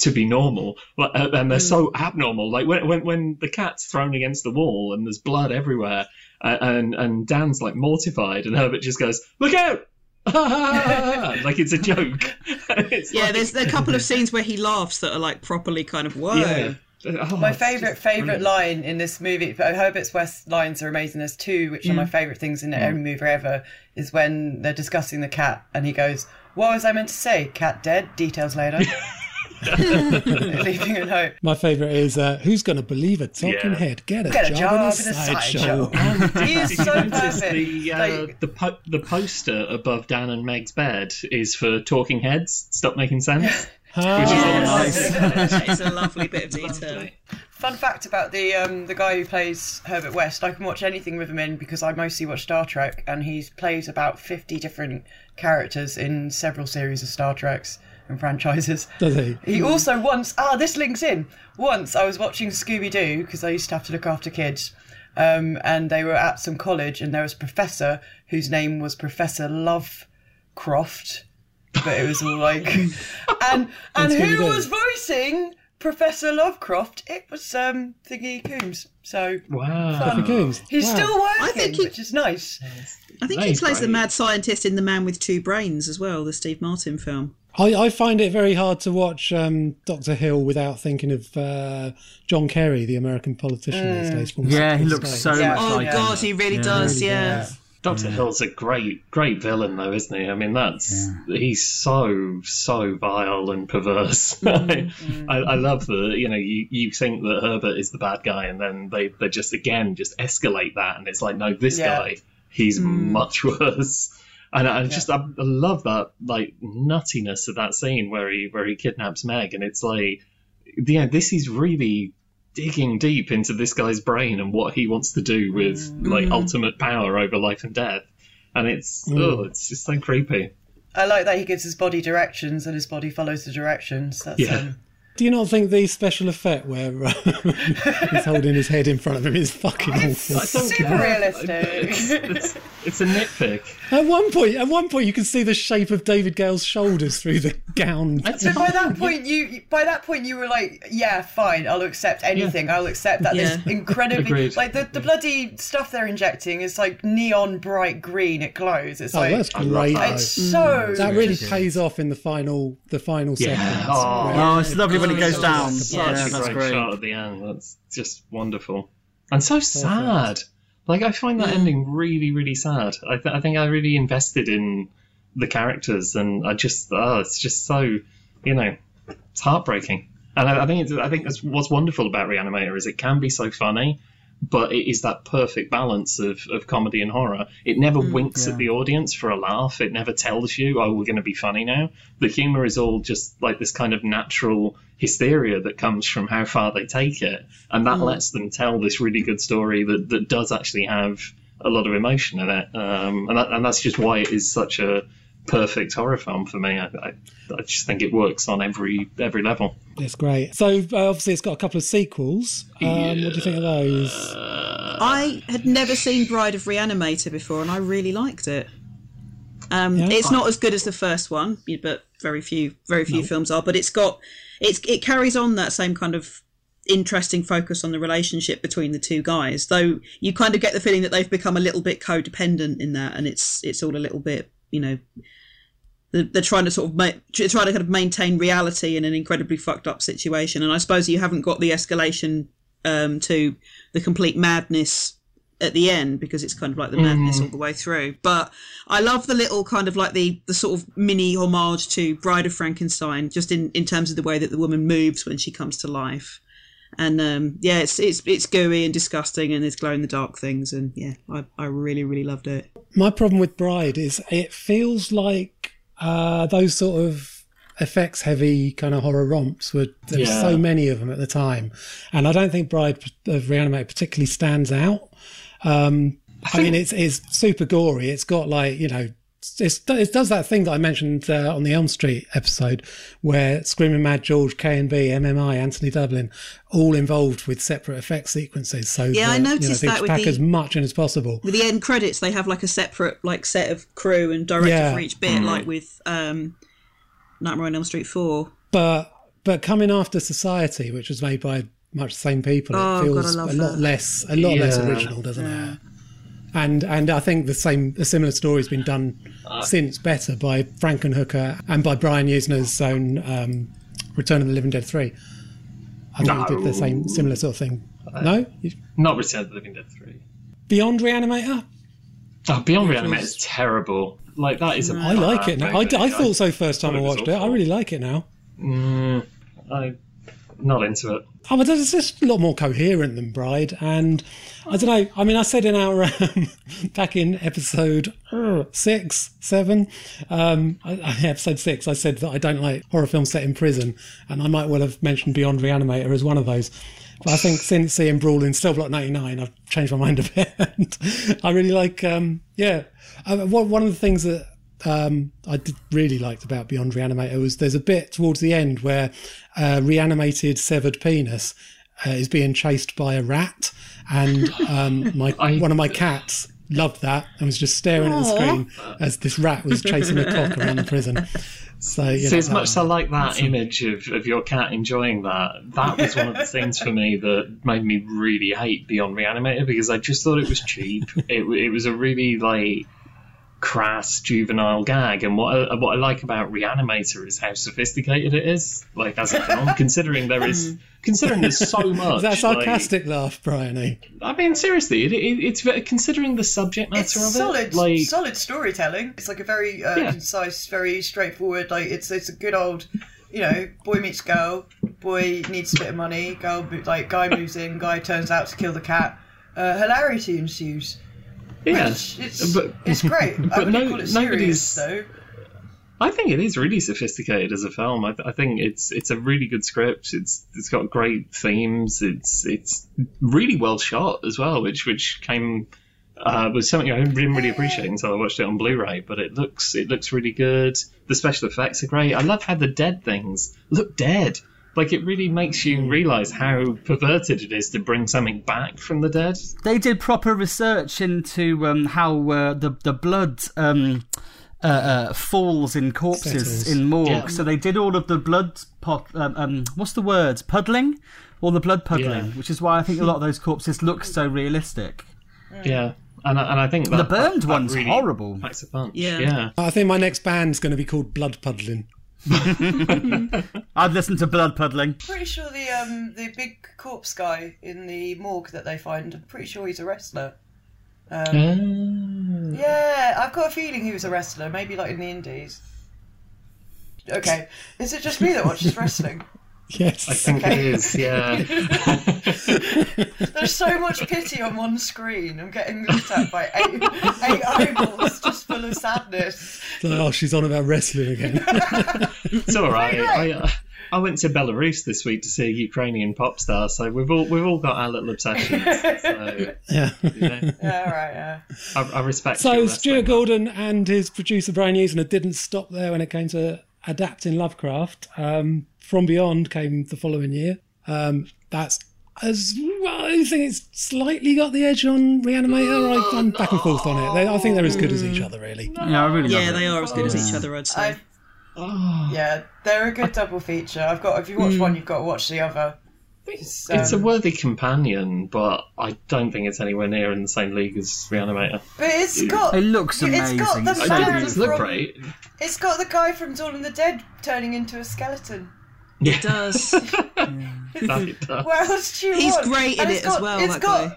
to be normal, and they're hmm. so abnormal. Like when, when when the cat's thrown against the wall and there's blood everywhere, uh, and and Dan's like mortified, and Herbert just goes, "Look out!" (laughs) like it's a joke. (laughs) It's yeah, like- there's a couple of (laughs) scenes where he laughs that are like properly kind of whoa. yeah. Oh, My favourite favourite brilliant. line in this movie, but Herbert's West lines are amazing. There's two, which are my mm. favourite things in mm. every movie ever, is when they're discussing the cat and he goes, What was I meant to say? Cat dead, details later. (laughs) Leaving a note. My favourite is uh, who's going to believe a talking Yeah. head? Get a, Get a job, job in a in a sideshow. sideshow. He is (laughs) so notice perfect. the uh, Like- the po- the poster above Dan and Meg's bed is for Talking Heads? Stop making sense. (laughs) Ah, Which is Yes. it's a lovely bit of detail. Fun fact about the um, the guy who plays Herbert West, I can watch anything with him in because I mostly watch Star Trek, and he plays about fifty different characters in several series of Star Treks and franchises. (laughs) Does he? He also once ah this links in. Once I was watching Scooby Doo because I used to have to look after kids, um, and they were at some college, and there was a professor whose name was Professor Lovecroft, but it was all like, (laughs) and and who was voicing Professor Lovecroft? It was um Thingy Combs. So Wow. fun. Combs. He's Wow. still working, I think he- which is nice. I think That he is plays the mad scientist in The Man with Two Brains as well, the Steve Martin film. I, I find it very hard to watch um, Doctor Hill without thinking of uh, John Kerry, the American politician these days. from Yeah, he Sixth looks State. so Yeah. much Oh like yeah. him. God, he really does. really Yeah. does. Doctor mm. Hill's a great, great villain, though, isn't he? I mean, that's he's so, so vile and perverse. (laughs) Mm, mm. I, I love the, you know, you, you think that Herbert is the bad guy, and then they, they just again just escalate that, and it's like, no, this Yeah. guy, he's much (laughs) worse. And I just, I, I love that like nuttiness of that scene where he where he kidnaps Meg, and it's like, yeah, this is really digging deep into this guy's brain and what he wants to do with mm. like mm. ultimate power over life and death. And it's mm. oh, it's just so creepy. I like that he gives his body directions and his body follows the directions. That's Yeah. um, Do you not think the special effect where uh, (laughs) he's holding his head in front of him is fucking awful? It's super realistic. It's, (laughs) it's, it's a nitpick. At one point, at one point, you can see the shape of David Gale's shoulders through the gown. (laughs) So by that point, you by that point you were like, yeah, fine, I'll accept anything. I'll accept that. Yeah. There's incredibly Agreed. like the, the bloody stuff they're injecting is like neon bright green. It glows. It's Oh, like that's great. though. it's so That really pays off in the final, the final Yeah. seconds. Oh, Oh, it's lovely when it goes down. such Yeah, a that's great, great. shot at the end. That's just wonderful. And so sad. Like, I find that ending really, really sad. I, th- I think I really invested in the characters, and I just, oh, it's just so, you know, it's heartbreaking. And I, I think it's, I think that's what's wonderful about Reanimator is it can be so funny, but it is that perfect balance of, of comedy and horror. It never mm, winks at the audience for a laugh. It never tells you, oh, we're going to be funny now. The humor is all just like this kind of natural hysteria that comes from how far they take it. And that lets them tell this really good story that, that does actually have a lot of emotion in it. Um, and, that, and that's just why it is such a perfect horror film for me. I, I, I just think it works on every every level. It's great. So uh, obviously, it's got a couple of sequels. Um, What do you think of those? I had never seen Bride of Reanimator before, and I really liked it. Um, Yeah. It's not as good as the first one, but very few, very few films are. But it's got, it's it carries on that same kind of interesting focus on the relationship between the two guys. Though you kind of get the feeling that they've become a little bit codependent in that, and it's it's all a little bit, you know. They're, trying to sort of ma- to kind of maintain reality in an incredibly fucked up situation, and I suppose you haven't got the escalation um, to the complete madness at the end because it's kind of like the madness all the way through. But I love the little kind of like the the sort of mini homage to Bride of Frankenstein, just in in terms of the way that the woman moves when she comes to life. And um, yeah, it's it's it's gooey and disgusting, and there's glow in the dark things, and yeah, I, I really really loved it. My problem with Bride is it feels like uh, those sort of effects heavy kind of horror romps were there were so many of them at the time, and I don't think Bride of Reanimate particularly stands out. Um, I mean, it's it's super gory. It's got like you know. It's, it does that thing that I mentioned uh, on the Elm Street episode, where Screaming Mad George, K and B, MMI, Anthony Doublin, all involved with separate effect sequences. So Yeah, I that, you know, noticed they that with pack the- as much in as possible. With the end credits, they have like a separate like set of crew and director Yeah. for each bit, like with um, Nightmare on Elm Street Four. but but coming after Society, which was made by much the same people, Oh, it God, feels I love a lot that. less a lot less original, doesn't it? And and I think the same a similar story's been done since better by Frankenhooker and by Brian Yuzna's own um, Return of the Living Dead three. I think he did the same similar sort of thing. No, You- Not Return of the Living Dead three. Beyond Reanimator. Oh, Beyond Which Reanimator was- is terrible. Like that is a I like it now. I, I thought so first time I thought watched it. I really like it now. Mm, I not into it. Oh, but it's just a lot more coherent than Bride, and I don't know. I mean, I said in our (laughs) um, back in episode uh, six, seven, um, episode six, I said that I don't like horror films set in prison, and I might well have mentioned Beyond Reanimator as one of those. But I think since seeing Brawl in Cell Block 99, I've changed my mind a bit. (laughs) I really like, um, yeah. Uh, one of the things that um, I did really liked about Beyond Reanimator was there's a bit towards the end where a reanimated severed penis uh, is being chased by a rat, and um, my (laughs) one of my cats loved that and was just staring at the screen as this rat was chasing a cock around the prison. So, you know, as much as I like that a- image of, of your cat enjoying that, that was one of the things for me that made me really hate Beyond Reanimator because I just thought it was cheap. it, it was a really like crass juvenile gag, and what I, what I like about Reanimator is how sophisticated it is. Like as a film, (laughs) considering there is considering there's so (laughs) much. That a like- sarcastic laugh, Bryony? I mean, seriously, it, it, it's considering the subject matter It's of solid, it. Like, solid storytelling. It's like a very uh, Yeah. concise, very straightforward. Like it's it's a good old, you know, boy meets girl, boy needs a bit of money, girl like guy moves in, guy turns out to kill the cat. Uh, hilarity ensues. Yeah, Which it's, but- it's great. (laughs) I but wouldn't no- call it nobody's- serious though. I think it is really sophisticated as a film. I, I think it's it's a really good script. It's it's got great themes. It's it's really well shot as well, which which came uh, was something I didn't really appreciate until I watched it on Blu-ray. But it looks it looks really good. The special effects are great. I love how the dead things look dead. Like it really makes you realise how perverted it is to bring something back from the dead. They did proper research into um, how uh, the the blood um, uh, uh, falls in corpses Settles. in morgue. Yeah. So they did all of the blood pot. Um, um, what's the word? Puddling, all the blood puddling, Yeah. which is why I think a lot of (laughs) those corpses look so realistic. Yeah, and I, and I think that, The burned that- that one's really horrible. A punch. Yeah. yeah. I think my next band's going to be called Blood Puddling. (laughs) I've listened to blood puddling. Pretty sure the um the big corpse guy in the morgue that they find. I'm pretty sure he's a wrestler. Um, Yeah, I've got a feeling he was a wrestler, maybe like in the Indies. Okay, is it just me that watches (laughs) wrestling? Yes. I think Okay. it is, yeah. (laughs) There's so much pity on one screen. I'm getting looked at by eight, eight eyeballs just full of sadness. Oh, she's on about wrestling again. (laughs) It's all right. I, uh, I went to Belarus this week to see a Ukrainian pop star, so we've all we've all got our little obsessions. (laughs) So yeah. you know, Yeah, right, yeah. I, I respect. So Stuart. Gordon and his producer Brian Yuzna didn't stop there when it came to adapting Lovecraft. Um, From Beyond came the following year. Um, that's as I think it's slightly got the edge on Reanimator. I, I'm back and forth on it. They, I think they're as good as each other, really. Yeah, I really Yeah, love they it. are as good as each other, I'd say. I've, yeah, they're a good double feature. I've got. If you watch one, you've got to watch the other. It's, It's a um, worthy companion, but I don't think it's anywhere near in the same league as Reanimator. But it's got. It looks amazing. It's got the It's I so don't man look from- great. It's got the guy from Dawn of the Dead turning into a skeleton. Yeah, It does. (laughs) that it does. What else do you He's want? great in And it it's as got- well, It's that got. guy.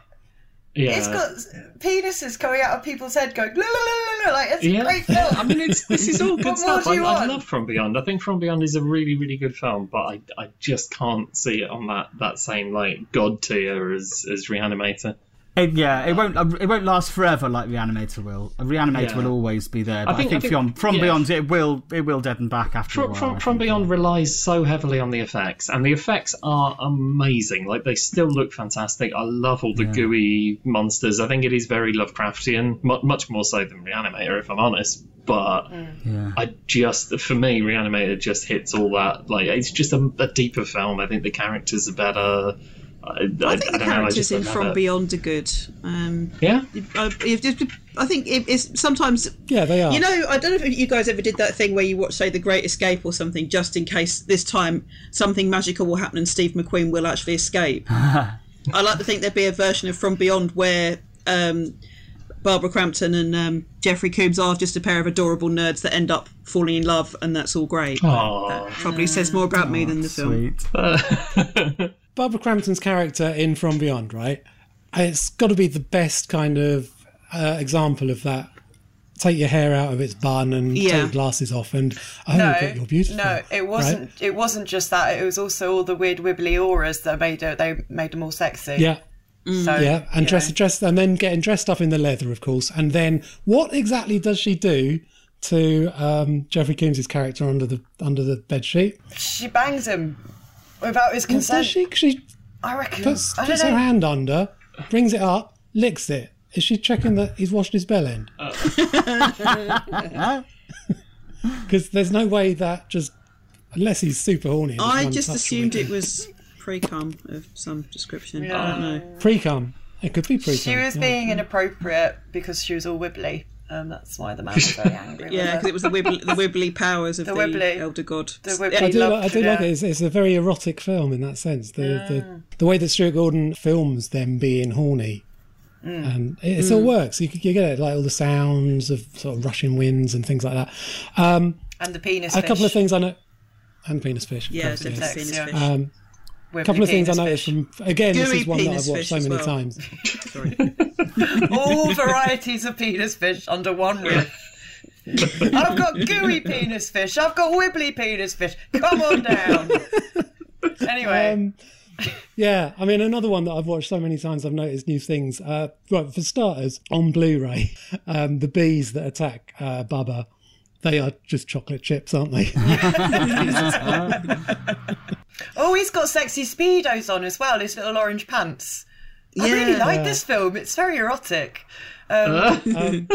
Yeah. It's got penises coming out of people's head, going la la la la la. Like it's Yeah. a great film. I mean, it's, this is all (laughs) good stuff. I, I love From Beyond. I think From Beyond is a really, really good film, but I, I just can't see it on that, that same like god tier as as Reanimator. It, yeah, it won't. Uh, it won't last forever like Reanimator will. Uh, Reanimator Yeah. will always be there. But I think- think, I think- Beyond, from yeah. Beyond, it will. It will deaden back after a From, while. from, from think. Beyond relies so heavily on the effects, and the effects are amazing. Like they still look fantastic. I love all the gooey monsters. I think it is very Lovecraftian, mu- much more so than Reanimator, if I'm honest. But mm. Yeah. I just, for me, Reanimator just hits all that. Like it's just a, a deeper film. I think the characters are better. I, I, I think I the don't know. I characters in From it. Beyond are good. Um, Yeah. I, if I think it, it's sometimes Yeah, they are. You know, I don't know if you guys ever did that thing where you watch, say, The Great Escape or something, just in case this time something magical will happen and Steve McQueen will actually escape. (laughs) I like to think there'd be a version of From Beyond where um, Barbara Crampton and um, Jeffrey Combs are just a pair of adorable nerds that end up falling in love, and that's all great. Aw. That probably says more about me than the film. (laughs) (laughs) Barbara Crampton's character in From Beyond, right? It's got to be the best kind of uh, example of that. Take your hair out of its bun and take Yeah. your glasses off, and oh, No, but you're beautiful. no, it wasn't. right? It wasn't just that. It was also all the weird wibbly auras that made it. They made them all sexy. Yeah, So, yeah, and know. dressed, and then getting dressed up in the leather, of course. And then, what exactly does she do to um, Jeffrey Combs' character under the under the bed sheet? She bangs him without his Does consent. she? She I reckon. puts, I puts her hand under, brings it up, licks it. Is she checking that he's washed his bell end? Oh. (laughs) Because there's no way that just, unless he's super horny. I just assumed it was pre-cum of some description. but I don't know. pre-cum. It could be pre-cum. She was yeah. being inappropriate because she was all wibbly. Um, that's why the man was very (laughs) angry. Yeah, because it was the wibbly, the wibbly powers of (laughs) the, wibbly. elder god. The wibbly I do, like, I do it, like yeah. it. It's, it's a very erotic film in that sense. The, the the way that Stuart Gordon films them being horny, Mm. and it, it still works. You, you get it like all the sounds of sort of rushing winds and things like that. Um, and the penis. a couple of things I know, and penis fish. of yeah, course, yes. penis yeah. fish. Um, Wibbly a couple of things I penis noticed fish. from again. this is one that I've watched so many well. times. (laughs) all varieties of penis fish under one roof. I've got gooey penis fish. I've got wibbly penis fish. Come on down. Anyway, Um, yeah, I mean, another one that I've watched so many times, I've noticed new things. Uh, right, for starters, on Blu-ray, um, the bees that attack uh, Bubba, they are just chocolate chips, aren't they? (laughs) oh, he's got sexy speedos on as well. His little orange pants. I really Yeah. like this film. It's very erotic. (laughs) and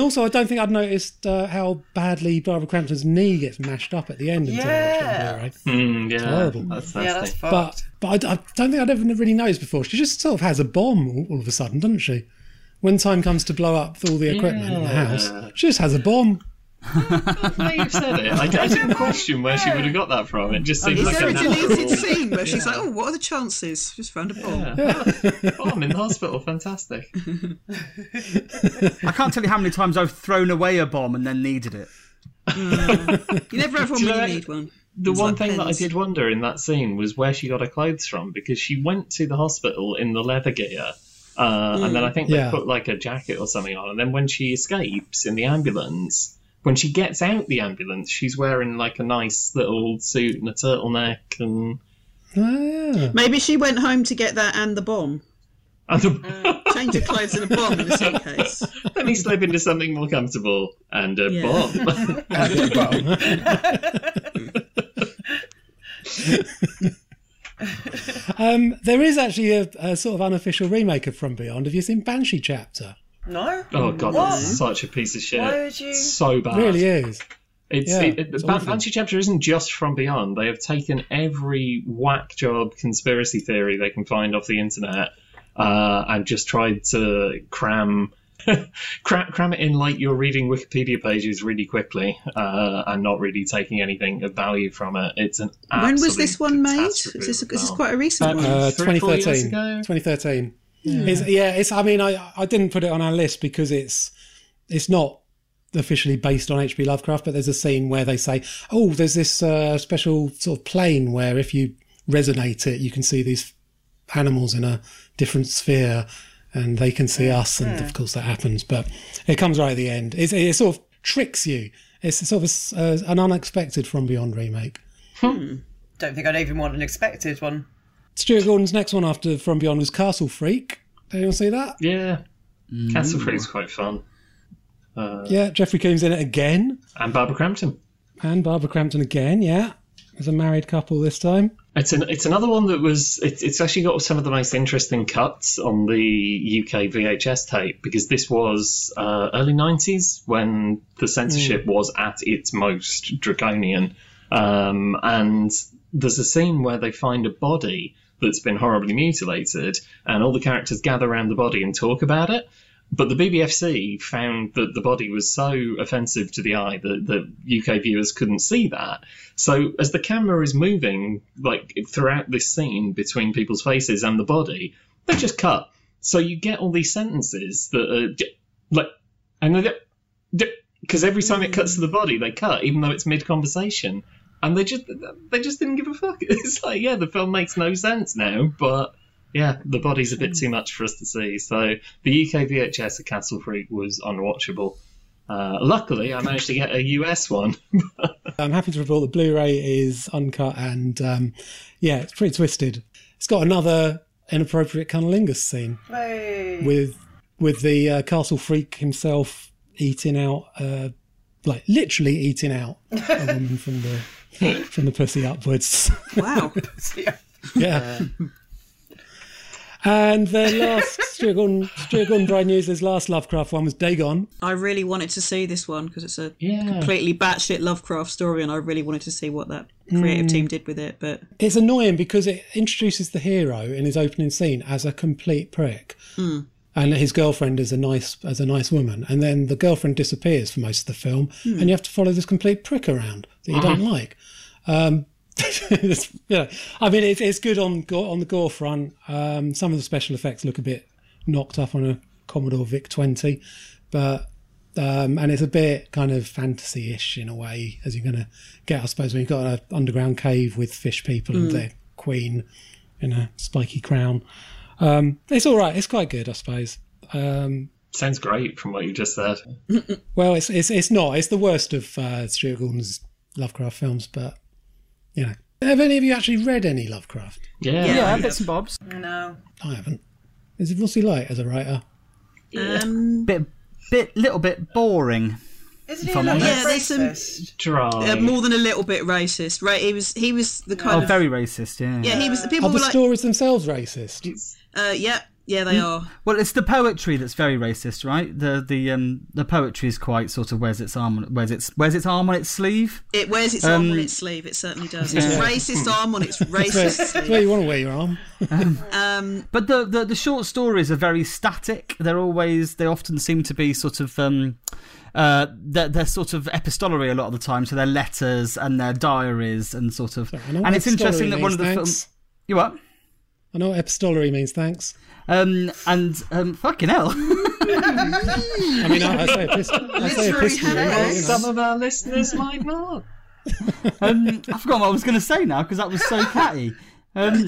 also, I don't think I'd noticed uh, how badly Barbara Crampton's knee gets mashed up at the end until I watched it on Yeah. Blu-ray. Mm, yeah, horrible. That's Yeah, that's fucked. But but I, I don't think I'd ever really noticed before. She just sort of has a bomb all, all of a sudden, doesn't she? When time comes to blow up all the equipment in the house, she just has a bomb. (laughs) now you've said it. I, I didn't (laughs) question where she would have got that from. It just seems Is like there a a deleted scene where she's like, "Oh, what are the chances?" Just found a bomb. Oh, I'm (laughs) in the hospital. Fantastic. I can't tell you how many times I've thrown away a bomb and then needed it. Mm. You never have one Do you know- need one. The It's one like thing that I did wonder in that scene was where she got her clothes from because she went to the hospital in the leather gear. Uh, And then I think they Yeah. put like a jacket or something on. And then when she escapes in the ambulance, when she gets out the ambulance, she's wearing like a nice little suit and a turtleneck and. Ah, yeah. Maybe she went home to get that and the bomb. (laughs) and a- Change her clothes and a bomb in the suitcase. Let me slip into something more comfortable and a Yeah. bomb. (laughs) (laughs) (laughs) Um, there is actually a, a sort of unofficial remake of From Beyond. Have you seen Banshee Chapter? no. oh god, What? that's such a piece of shit. Why would you- So bad. It really is. It's, Yeah, it, it, it's Ban- Banshee Chapter isn't just from Beyond. They have taken every whack job conspiracy theory they can find off the internet uh, and just tried to cram, (laughs) cram cram it in like you're reading Wikipedia pages really quickly uh, and not really taking anything of value from it. It's an When was this one made? catastrophe Is this, of a this is film. quite a recent one. Uh, Three, four years 2013. ago? 2013. It's, yeah, it's. I mean, I I didn't put it on our list because it's it's not officially based on H.P. Lovecraft, but there's a scene where they say, "Oh, there's this uh, special sort of plane where if you resonate it, you can see these animals in a different sphere, and they can see us." And of course, that happens, but it comes right at the end. It's, it sort of tricks you. It's sort of a s uh, an unexpected From Beyond remake. Hmm. Don't think I'd even want an expected one. Stuart Gordon's next one after From Beyond was Castle Freak. Did anyone see that? Yeah. Castle Freak's quite fun. Yeah, Jeffrey Combs in it again, And Barbara Crampton. and Barbara Crampton again. Yeah, as a married couple this time. It's an it's another one that was it's it's actually got some of the most interesting cuts on the UK VHS tape because this was uh, early nineties when the censorship was at its most draconian, um, and there's a scene where they find a body that's been horribly mutilated, and all the characters gather around the body and talk about it. But the BBFC found that the body was so offensive to the eye that the UK viewers couldn't see that. So as the camera is moving, like throughout this scene between people's faces and the body, they just cut. So you get all these sentences that are like, and because every time it cuts to the body, they cut, even though it's mid conversation, and they just they just didn't give a fuck. (laughs) It's like, yeah, the film makes no sense now, but yeah, the body's a bit too much for us to see. So the UK VHS of Castle Freak was unwatchable. Uh, luckily, I managed to get a US one. (laughs) I'm happy to report the Blu-ray is uncut and um, yeah, it's pretty twisted. It's got another inappropriate cunnilingus scene Hey. with with the uh, castle freak himself eating out, uh, like literally eating out a woman from the (laughs) from the pussy upwards. Wow. (laughs) yeah. And the last Stuart Gordon Brian Yuzna's last Lovecraft one was Dagon. I really wanted to see this one because it's a Yeah. completely batshit Lovecraft story, and I really wanted to see what that creative hmm. team did with it. But It's annoying because it introduces the hero in his opening scene as a complete prick. Hmm. And his girlfriend is a nice as a nice woman, and then the girlfriend disappears for most of the film, hmm. and you have to follow this complete prick around that you don't uh-huh. like. Um, it's, you know, I mean, it's, it's good on go- on the gore front. Um, some of the special effects look a bit knocked up on a Commodore VIC 20, but um, and it's a bit kind of fantasy-ish in a way, as you're going to get, I suppose, when you've got an underground cave with fish people and their queen in a spiky crown. Um, it's all right. It's quite good, I suppose. Um, Sounds great from what you just said. (laughs) well, it's it's it's not. It's the worst of uh, Stuart Gordon's Lovecraft films, but you know, have any of you actually read any Lovecraft? Yeah. Yeah, I have bits and bobs. No. I haven't. Is it what's he like as a writer? um, Bit, bit, little bit boring. Isn't he a a I'm little Yeah, there's some- racist? Dry. uh, more than a little bit racist, right? He was he was the kind Oh, of very racist. Yeah. yeah. He was the people Are were the like stories themselves racist? uh, yeah yeah they are. Well, it's the poetry that's very racist, right? The the um the poetry is quite sort of wears its arm on wears its wears its arm on its sleeve. It wears its arm Um, on its sleeve. It certainly does. It's racist arm on its That's racist where, that's where you want to wear your arm. Um, But the, the the short stories are very static. They're always they often seem to be sort of um uh they're, they're sort of epistolary a lot of the time. So they're letters and their diaries and sort of I and it's interesting that one of the films. You what? I know what epistolary means, thanks. Um and um fucking hell. I mean, I, I say, epist- I say Literary epistolary, but, you know. Some of our listeners might not. um, I forgot what I was going to say now because that was so catty. Um,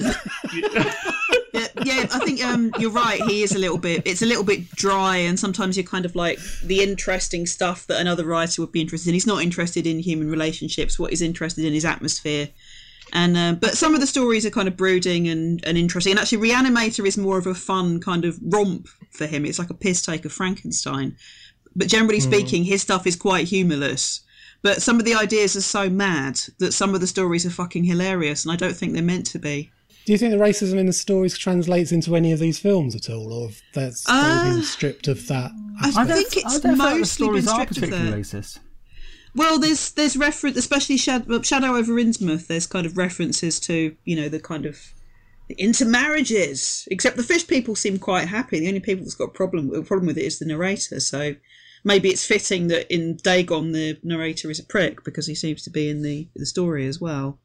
yeah, yeah, I think um, you're right. He is a little bit. It's a little bit dry, and sometimes you're kind of like the interesting stuff that another writer would be interested in. He's not interested in human relationships. What he's interested in is atmosphere. And um, but some of the stories are kind of brooding and, and interesting. And actually, Reanimator is more of a fun kind of romp for him. It's like a piss take of Frankenstein. But generally speaking, his stuff is quite humorless. But some of the ideas are so mad that some of the stories are fucking hilarious, and I don't think they're meant to be. Do you think the racism in the stories translates into any of these films at all, or if that's all been Uh, stripped of that? I I think it's I don't feel like the mostly been stories are stripped of particularly that. racist. Well, there's there's reference, especially Shadow, Shadow over Innsmouth. There's kind of references to you know the kind of intermarriages. Except the fish people seem quite happy. The only people that's got a problem a problem with it is the narrator. So maybe it's fitting that in Dagon the narrator is a prick because he seems to be in the the story as well.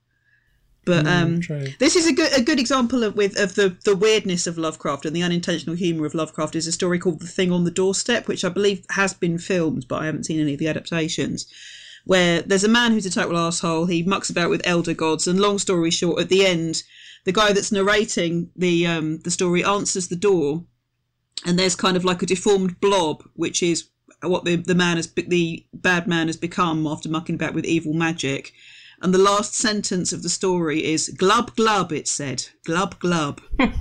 But um, true. this is a good a good example of with of the the weirdness of Lovecraft and the unintentional humour of Lovecraft is a story called The Thing on the Doorstep, which I believe has been filmed, but I haven't seen any of the adaptations. Where there's a man who's a total asshole. He mucks about with elder gods, and long story short, at the end, the guy that's narrating the um, the story answers the door, and there's kind of like a deformed blob, which is what the the man has the bad man has become after mucking about with evil magic. And the last sentence of the story is glub glub. It said glub glub. (laughs) yeah.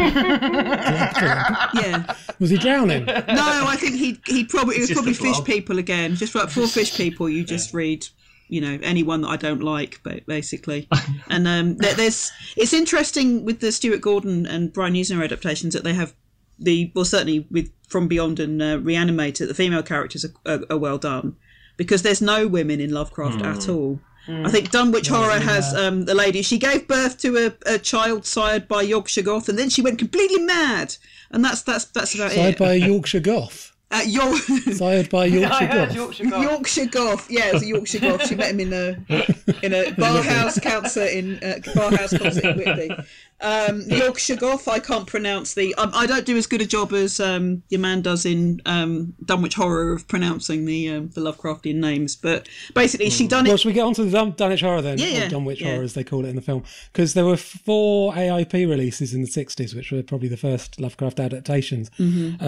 Was he drowning? No, I think he he probably it was probably fish people again. Just like for fish (laughs) people, you just read you know anyone that I don't like, but basically. (laughs) and um, there, there's it's interesting with the Stuart Gordon and Brian Yuzna adaptations that they have the well certainly with From Beyond and uh, Reanimator, the female characters are, are, are well done because there's no women in Lovecraft at all. I think Dunwich Horror has um, the lady. She gave birth to a, a child sired by Yorkshire Goth, and then she went completely mad. And that's that's that's about Sired it. by a Yorkshire Goth. Uh, York, Sired by Yorkshire I heard Goth. (laughs) Yorkshire Goth. Yorkshire Goth. Yeah, it was a Yorkshire Goth. She met him in a in a (laughs) bar house concert in uh, bar house concert in Whitby. Um, Yorkshire Goth. I can't pronounce the. Um, I don't do as good a job as um, your man does in um, Dunwich Horror of pronouncing the um, the Lovecraftian names. But basically, she done Well, it. should we get on to the Dun- Dunwich Horror then? Yeah, yeah, Dunwich yeah. Horror, as they call it in the film. Because there were four AIP releases in the 60s, which were probably the first Lovecraft adaptations. Mm-hmm.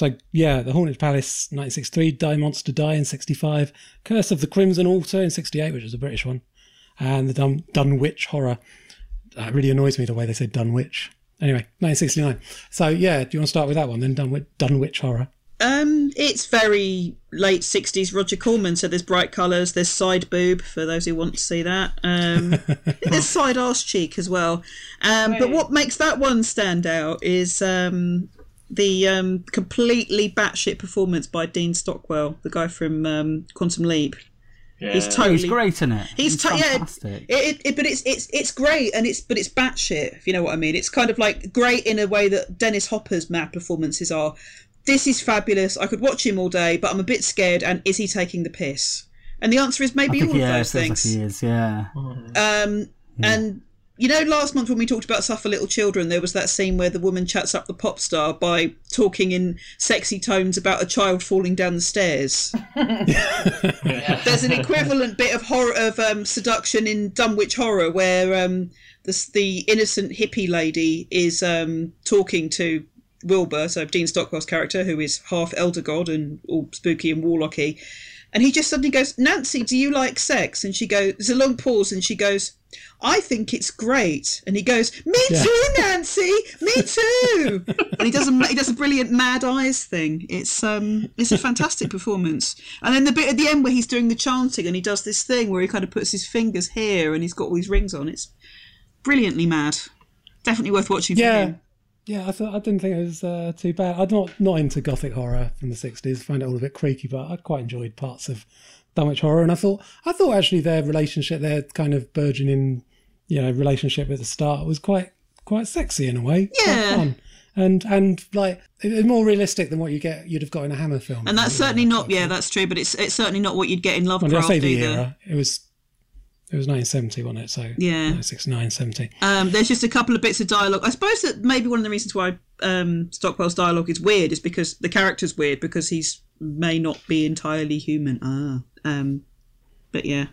Um, so, yeah, The Haunted Palace, 1963, Die Monster Die in 65, Curse of the Crimson Altar in 68, which was a British one, and the Dun- Dunwich Horror. That really annoys me the way they say Dunwich. Anyway, 1969. So, yeah, do you want to start with that one then? Dunwich, Dunwich Horror. Um, it's very late '60s Roger Corman. So there's bright colours. There's side boob for those who want to see that. Um, (laughs) there's side arse cheek as well. Um, but what makes that one stand out is um, the um, completely batshit performance by Dean Stockwell, the guy from um, Quantum Leap. Yeah. He's totally He's great in it. He's t- yeah, fantastic. it, it, it, but it's it's it's great, and it's but it's batshit. If you know what I mean, it's kind of like great in a way that Dennis Hopper's mad performances are. This is fabulous. I could watch him all day, but I'm a bit scared. And is he taking the piss? And the answer is maybe all of yeah, it those feels things. like he is. Yeah. Um, and you know, last month when we talked about Suffer Little Children, there was that scene where the woman chats up the pop star by talking in sexy tones about a child falling down the stairs. (laughs) There's an equivalent bit of horror of um, seduction in Dunwich Horror where um, the, the innocent hippie lady is um, talking to Wilbur, so Dean Stockwell's character, who is half elder god and all spooky and warlocky. And he just suddenly goes, Nancy, do you like sex? And she goes, there's a long pause, and she goes, I think it's great. And he goes, Me too, Nancy, me (laughs) too. and he does a he does a brilliant mad eyes thing. It's um it's a fantastic performance. And then the bit at the end where he's doing the chanting and he does this thing where he kind of puts his fingers here and he's got all these rings on. It's brilliantly mad. Definitely worth watching. For Yeah. Yeah, I thought I didn't think it was uh, too bad. I'm not not into gothic horror from the '60s. I find it all a bit creaky, but I quite enjoyed parts of Dunwich Horror. And I thought I thought actually their relationship, their kind of burgeoning, you know, relationship at the start was quite quite sexy in a way. Yeah. And and like it was more realistic than what you get you'd have got in a Hammer film. And that's certainly not yeah, that's true, but it's it's certainly not what you'd get in Lovecraft did I say the either. era? It was it was 1970, wasn't it? So Yeah. 69, 70. Um, there's just a couple of bits of dialogue. I suppose that maybe one of the reasons why um, Stockwell's dialogue is weird is because the character's weird because he's may not be entirely human. Ah, um, but yeah,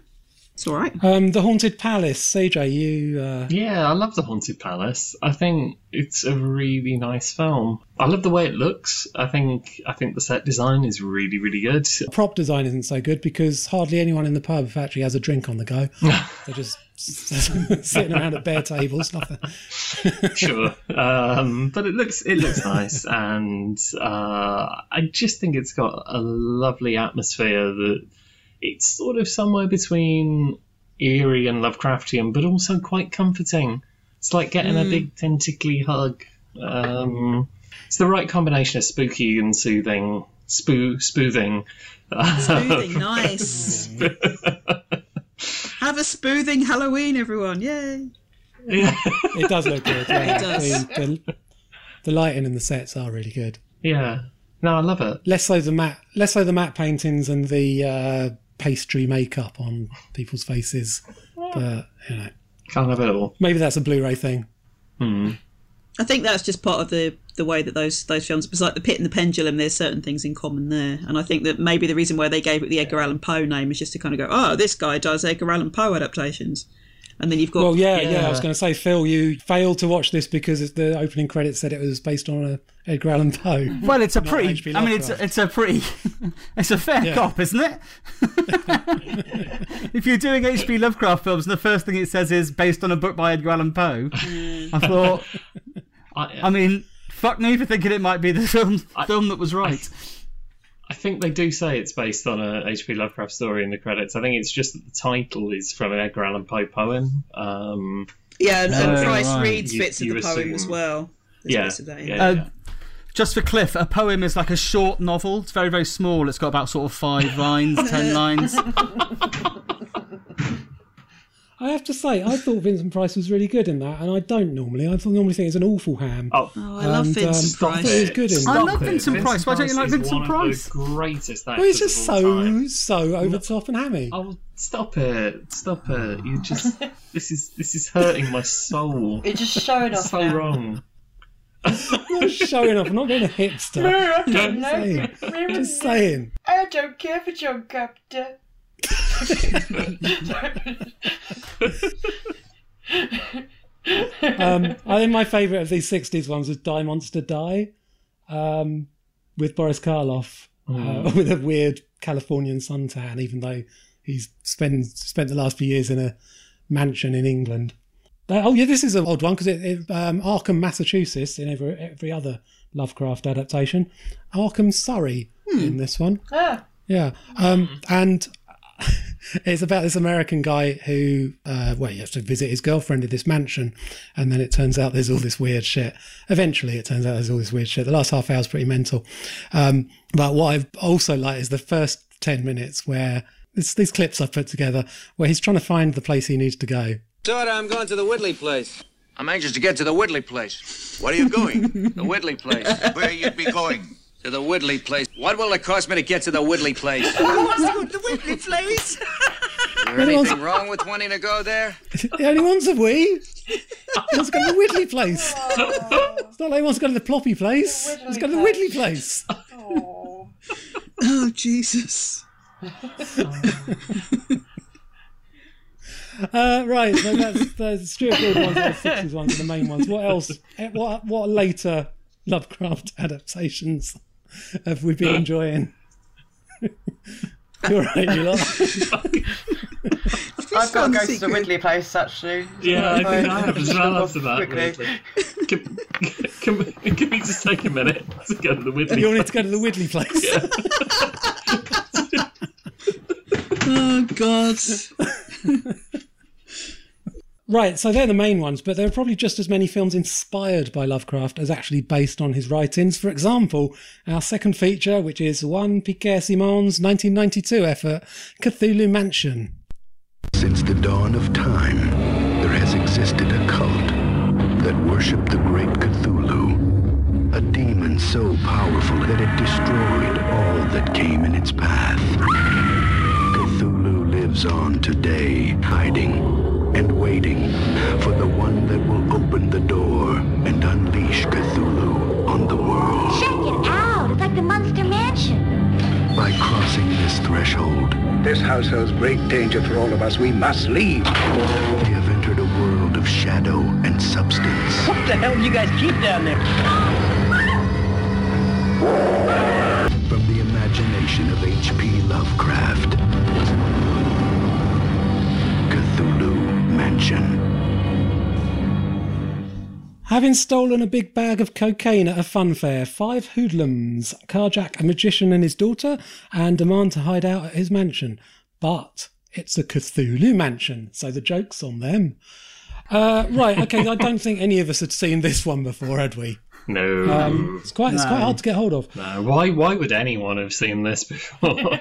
it's all right. Um, the Haunted Palace. CJ, you uh, Yeah, I love the Haunted Palace. I think it's a really nice film. I love the way it looks. I think I think the set design is really really good. prop design isn't so good because hardly anyone in the pub actually has a drink on the go. (laughs) They're just (laughs) sitting around at bare tables. Nothing. (laughs) sure, um, but it looks it looks nice, and uh, I just think it's got a lovely atmosphere that it's sort of somewhere between eerie and Lovecraftian, but also quite comforting. It's like getting a big tentacly hug. Um, it's the right combination of spooky and soothing. Spoo spoothing. Spoothing, (laughs) nice. (laughs) Have a spoothing Halloween, everyone! Yay! yeah, It does look good. Yeah. (laughs) It does. The, the, the lighting and the sets are really good. yeah. No, I love it. Less so the matte, less so the matte paintings and the uh, pastry makeup on people's faces. But you know, Can't have it all. maybe that's a Blu-ray thing. I think that's just part of the the way that those those films. It's like the Pit and the Pendulum. There's certain things in common there, and I think that maybe the reason why they gave it the Edgar Allan Poe name is just to kind of go, oh, this guy does Edgar Allan Poe adaptations, and then you've got Well, yeah, yeah. Yeah. I was going to say, Phil, you failed to watch this because the opening credits said it was based on a Edgar Allan Poe. (laughs) Well, it's a pretty. I mean, it's Lovecraft. it's a pretty. (laughs) it's a fair Yeah. cop, isn't it? (laughs) if you're doing H.P. Lovecraft films, and the first thing it says is based on a book by Edgar Allan Poe, mm. I thought. I, I mean, fuck me for thinking it might be the film film that was right. I think they do say it's based on a H.P. Lovecraft story in the credits. I think it's just that the title is from an Edgar Allan Poe poem. Um, yeah, and, and Oh, Price right. reads You- bits of you the poem as well. There's yeah, bits of that, yeah, Uh, yeah. Just for Cliff, a poem is like a short novel. It's very, very small. It's got about sort of five lines, ten (laughs) lines. (laughs) I have to say, I thought Vincent Price was really good in that, and I don't normally. I thought- normally think it's an awful ham. Oh, Oh, I love And, um, Vincent I thought Price. he was good in I love Vincent Price. Why don't you like is Vincent one Price? Of the greatest actors Well, he's just of all so time. so over the top and hammy. Oh, stop it! Stop it! You just (laughs) this is this is hurting my soul. You're just showing off so now. wrong. I'm (laughs) not showing off. I'm not being a hipster. No, I don't saying. Just saying. I don't care for John Carpenter. Um, I think my favourite of these '60s ones was "Die Monster Die," um, with Boris Karloff, uh, (laughs) with a weird Californian suntan, even though he's spent spent the last few years in a mansion in England. Uh, oh yeah, this is an odd one because it, it um, Arkham, Massachusetts, in every every other Lovecraft adaptation. Arkham, Surrey, in this one. Ah, Yeah, um, and (laughs) it's about this American guy who, uh, well, you have to visit his girlfriend at this mansion, and then it turns out there's all this weird shit. Eventually, it turns out there's all this weird shit. The last half hour is pretty mental. Um, but what I've also liked is the first ten minutes where it's these clips I've put together where he's trying to find the place he needs to go. Daughter, I'm going to the Whitley place. I'm anxious to get to the Whitley place. Where are you going? (laughs) The Whitley place. Where you'd be going? To the Woodley place. What will it cost me to get to the Woodley place? Who wants to go to the Woodley place? there anything wrong with wanting to go there? the only ones a we. He wants to go to the Whitley place. It's not like he wants to go to the Ploppy place. He wants to go to the Whitley place. Oh Jesus! (laughs) Uh, right, so that's the Stuart Gordon ones, the sixties ones, the main ones. What else? eh, What what later Lovecraft adaptations have we been enjoying? (laughs) You're right, you lot. I've got to sounds go to the secret. Place actually. Yeah, I think I have as well after that. Quickly. Can, can, can we just take a minute to go to the Whitley? You wanted to go to the Whitley place. (laughs) (laughs) Oh God! Right, so they're the main ones, but there are probably just as many films inspired by Lovecraft as actually based on his writings. For example, our second feature, which is Juan Piquer Simon's 1992 effort, Cthulhu Mansion. Since the dawn of time, there has existed a cult that worshipped the great Cthulhu, a demon so powerful that it destroyed all that came in its path. Cthulhu lives on today, hiding and waiting for the one that will open the door and unleash Cthulhu on the world. Check it out. It's like the Monster Mansion. By crossing this threshold, This house holds great danger for all of us. We must leave. we have entered a world of shadow and substance. What the hell do you guys keep down there? From the imagination of H.P. Lovecraft. Having stolen a big bag of cocaine at a fun fair, five hoodlums carjack a magician and his daughter and demand to hide out at his mansion. But it's a Cthulhu mansion, so the joke's on them. Uh, right, okay, I don't think any of us had seen this one before, had we? No. Um, it's quite it's quite hard to get hold of. no. Why? Why would anyone have seen this before? (laughs)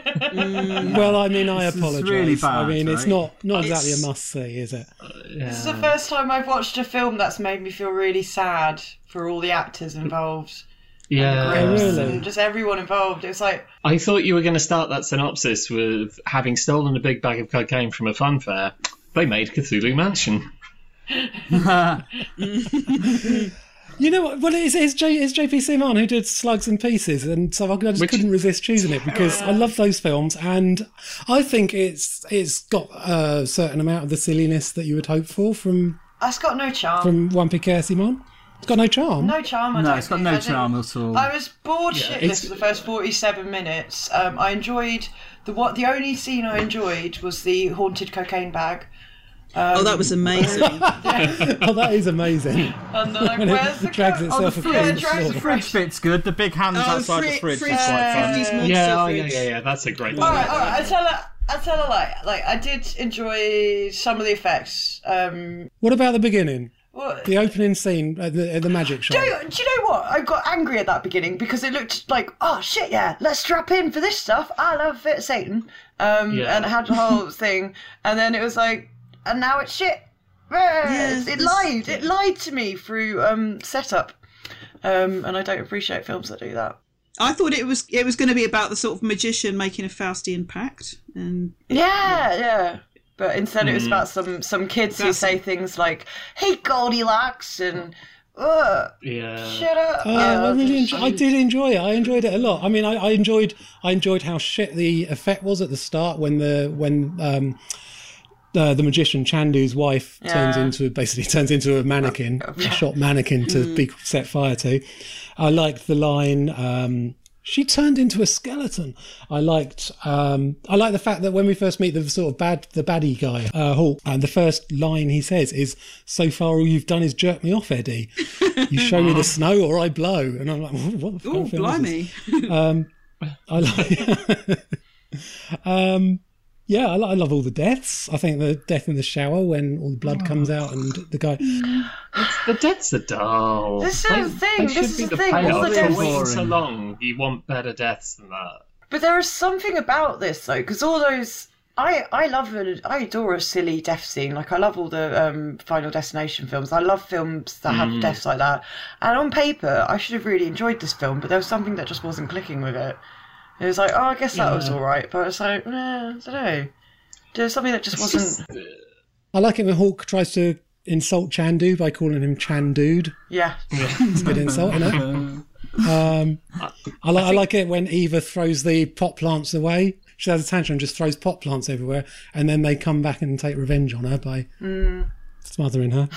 Well, I mean, I apologise. really I bad, mean, it's right? not not exactly It's- a must see, is it? This is the first time I've watched a film that's made me feel really sad for all the actors involved. yeah. Oh, Grips really? and just everyone involved. It was like, I thought you were going to start that synopsis with having stolen a big bag of cocaine from a fun fair. They made Cthulhu Mansion. (laughs) (laughs) You know what? Well, it's, it's, J, it's JP Simon who did Slugs and Pieces, and so I just Which- couldn't resist choosing it because I love those films, and I think it's it's got a certain amount of the silliness that you would hope for from It's got no charm. from Juan Piquer Simon. It's got no charm. no charm. I No, it's got think. no I charm at all. I was bored Yeah, shitless for the first forty-seven minutes. Um, I enjoyed the what the only scene I enjoyed was the haunted cocaine bag. Oh, that was amazing. (laughs) Oh, that is amazing. And they're like, (laughs) When it where's the drags co- itself oh, the across yeah, the drags the fridge fits good. The big hands Oh, outside fri- the fridge fridge- is quite fun. Yeah, oh, yeah, yeah, yeah. That's a great All one. right, all right. I tell her, I tell a lie. like I did enjoy some of the effects. Um, What about the beginning? what, The opening scene at the, at the magic Do shop. you, do you know what? I got angry at that beginning because it looked like, oh shit, yeah, let's strap in for this stuff. I love it, Satan. Um, Yeah. and it had the whole thing, and then it was like, and now it's shit. Yeah, it lied. It lied to me through um, setup, um, and I don't appreciate films that do that. I thought it was it was going to be about the sort of magician making a Faustian pact, and Yeah, yeah. But instead, it was Mm. about some some kids who That's- say things like "Hey Goldilocks" and "Ugh, Yeah. shut up." Uh, Yeah, I really, just- enjoy, I did enjoy it. I enjoyed it a lot. I mean, I, I enjoyed, I enjoyed how shit the effect was at the start when the when um, uh, the magician Chandu's wife turns into basically (laughs) turns into a mannequin, (laughs) a shot mannequin to Mm. be set fire to. I liked the line. Um, she turned into a skeleton. I liked. Um, I like the fact that when we first meet the sort of bad, the baddie guy, uh, Hawk, and the first line he says is, "So far, all you've done is jerk me off, Eddie. You show me the (laughs) snow, or I blow." And I'm like, "What the fuck oh this?" blimey, Um, I like. um, yeah, I, I love all the deaths. I think the death in the shower when all the blood comes out and the guy. It's, The deaths are dull. This is They- the thing, they this should is be the the thing, all the For deaths- waiting so long, you want better deaths than that. But there is something about this though, because all those I I love a, I adore a silly death scene. Like I love all the um, Final Destination films. I love films that have Mm. deaths like that. And on paper, I should have really enjoyed this film, but there was something that just wasn't clicking with it. It was like, oh, I guess that was all right, but it's like, eh, I don't know. There was something that just wasn't. I like it when Hawk tries to insult Chandu by calling him Chandude. Yeah. It's a good insult, isn't it? (laughs) Um, I, like I like it when Eva throws the pot plants away. She has a tantrum and just throws pot plants everywhere, and then they come back and take revenge on her by Mm. smothering her.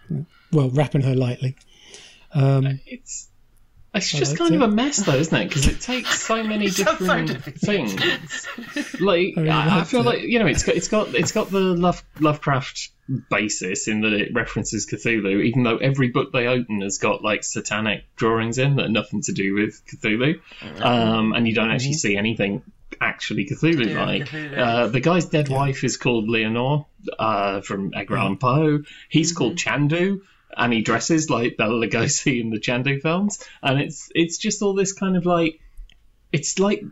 (laughs) well, wrapping her lightly. Um, It's it's just liked kind of a mess, though, isn't it? Because it takes so (laughs) many Sounds so different things. Like I really I, I feel it. like you know, it's got it's got it's got the Love, Lovecraft basis in that it references Cthulhu, even though every book they open has got like satanic drawings in that are nothing to do with Cthulhu, um, and you don't actually see anything actually Cthulhu like. Cthulhu. Uh, the guy's dead wife is called Leonore uh, from Edgar Allan Poe. He's called Chandu. And he dresses like Bela Lugosi in the Chandu films, and it's it's just all this kind of like it's like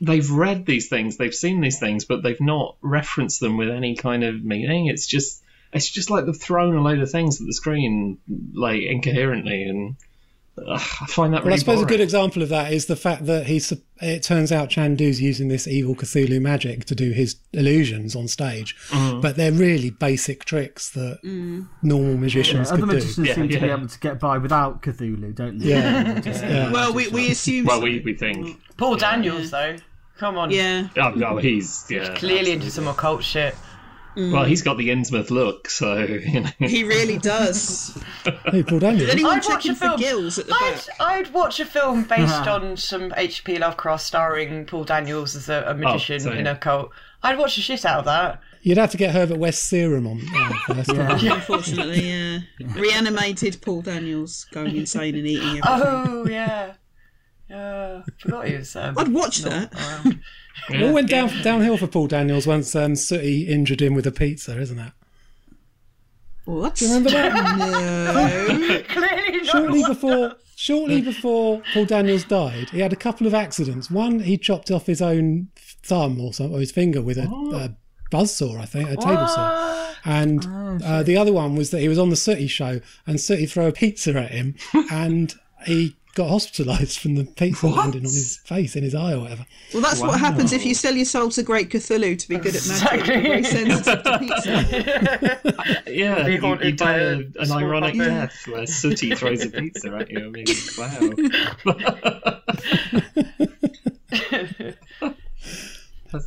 they've read these things, they've seen these things, but they've not referenced them with any kind of meaning. It's just it's just like they've thrown a load of things at the screen like incoherently, and ugh, I find that Well, really I suppose a good example of that is the fact that he's. It turns out Chandu's using this evil Cthulhu magic to do his illusions on stage, Mhm. but they're really basic tricks that normal magicians Other could do. magicians Yeah, seem to be able to get by without Cthulhu, don't they? Yeah. Just- (laughs) Yeah. well, we we assume. Well, we, we think. Paul Daniels though, come on. yeah. Oh, no, he's yeah. Clearly into some occult shit. Well, he's got the Innsmouth look, so you know. He really does. (laughs) Hey, Paul Daniels. Anyone I'd watch checking a for film. gills at the I'd, back? I'd watch a film based on some H.P. Lovecraft starring Paul Daniels as a, a magician same. in a cult. I'd watch the shit out of that. You'd have to get Herbert West serum on uh, (laughs) first. Yeah. Unfortunately, yeah. Reanimated Paul Daniels going insane and eating everything. Oh yeah, yeah. Forgot he was. Um, I'd watch that. around. (laughs) It all went down downhill for Paul Daniels once um, Sooty injured him with a pizza, isn't it? What? Do you remember that? (laughs) No. (laughs) Clearly not. shortly before, shortly before Paul Daniels died, he had a couple of accidents. One, he chopped off his own thumb or something, or his finger with a, a buzzsaw, I think, a table saw. And uh, the other one was that he was on the Sooty show, and Sooty threw a pizza at him, and he got hospitalised from the pizza landing on his face, in his eye, or whatever. Well, that's what happens if you sell your soul to Great Cthulhu to be good at magic. You're very sensitive to pizza. (laughs) Yeah, Be you, you die a a, an ironic puppet. death where Sooty throws a pizza at you. I mean, wow. (laughs) (laughs)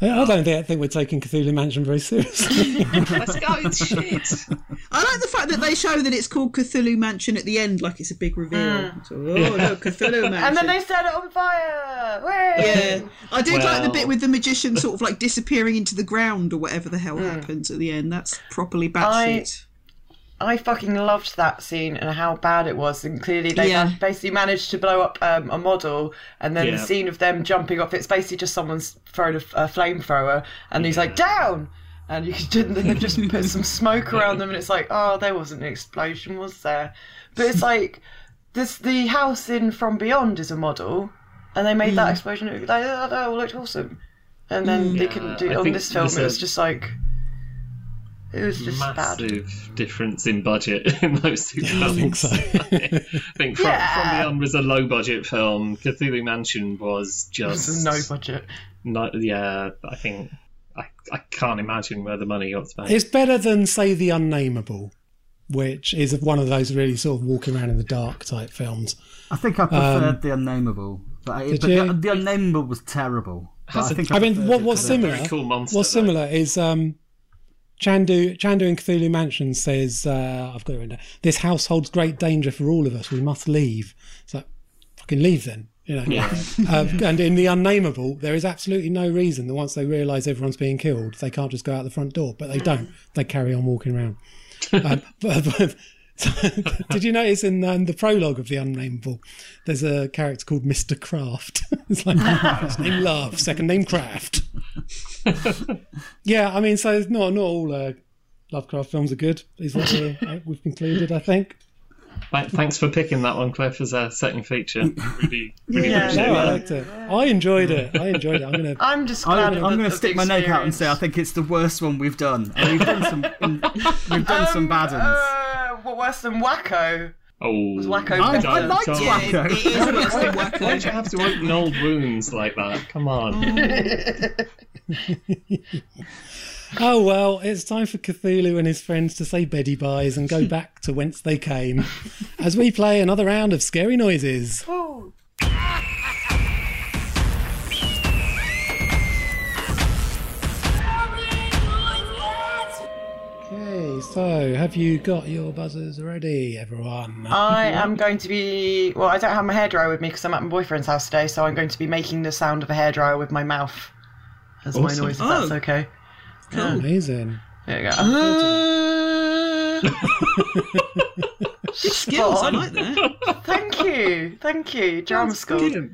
I I don't think, I think we're taking Cthulhu Mansion very seriously. (laughs) Let's go, it's shit. I like the fact that they show that it's called Cthulhu Mansion at the end, like it's a big reveal. Ah. So, oh, look, Cthulhu Mansion. And then they set it on fire. Way! Yeah, I did like the bit with the magician sort of like disappearing into the ground or whatever the hell mm. happens at the end. That's properly batshit. I fucking loved that scene and how bad it was. And clearly, they Yeah. basically managed to blow up um, a model. And then the scene of them jumping off, it's basically just someone's thrown a, a flamethrower and he's like, down! And you can, then they've just put some (laughs) smoke around them, and it's like, oh, there wasn't an explosion, was there? But it's (laughs) like, this the house in From Beyond is a model, and they made that explosion. They, that all looked awesome. And then they couldn't do it on this film. there's It was just like, It was just bad. massive difference in budget (laughs) in those two films. I think so. (laughs) I think from, Yeah. from Beyond was a low budget film. Cthulhu Mansion was just was no budget. no- yeah, I think I, I can't imagine where the money got spent. It's better than, say, The Unnameable, which is one of those really sort of walking around in the dark type films. I think I preferred the unnameable, but, I, Um, but the, the unnameable was terrible. But Has think I mean, preferred what, it what's similar? very cool monster, what's though. similar is um, Chandu Chandu in Cthulhu Mansion says, uh, "I've got it written down. This house holds great danger for all of us. We must leave." It's like, fucking leave then. You know. Yeah. Um, and in the unnameable, there is absolutely no reason that once they realise everyone's being killed, they can't just go out the front door. But they don't. They carry on walking around. (laughs) um, but, but- (laughs) did you notice in um, the prologue of the unnameable, there's a character called Mr. Craft. (laughs) it's like first name Love, second name Craft. yeah, I mean, so not not all uh, Lovecraft films are good. Is what we- uh, we've concluded, I think. Th- Thanks for picking that one, Cliff, as a second feature. (laughs) Really, really Yeah. appreciate No, I liked it. I enjoyed it. I enjoyed it. I'm gonna. (laughs) I'm just glad. I'm, of I'm gonna stick my neck out and say I think it's the worst one we've done. And we've done some, (laughs) we've done some bad ones. Uh, what worse than Wacko? Oh, Was Wacko I, better? I liked Don't- Yeah, Wacko. it, it is worse than Wacko. Why'd you have to open old wounds like that? Come on. Oh well, it's time for Cthulhu and his friends to say beddy byes and go (laughs) back to whence they came, as we play another round of scary noises. Oh. Okay, so have you got your buzzers ready, everyone? I am going to be. Well, I don't have my hairdryer with me because I'm at my boyfriend's house today, so I'm going to be making the sound of a hairdryer with my mouth as my noise, if Oh. that's okay. Amazing. There you go. (laughs) Skills, I like that. Thank you, thank you. Drama school. Brilliant.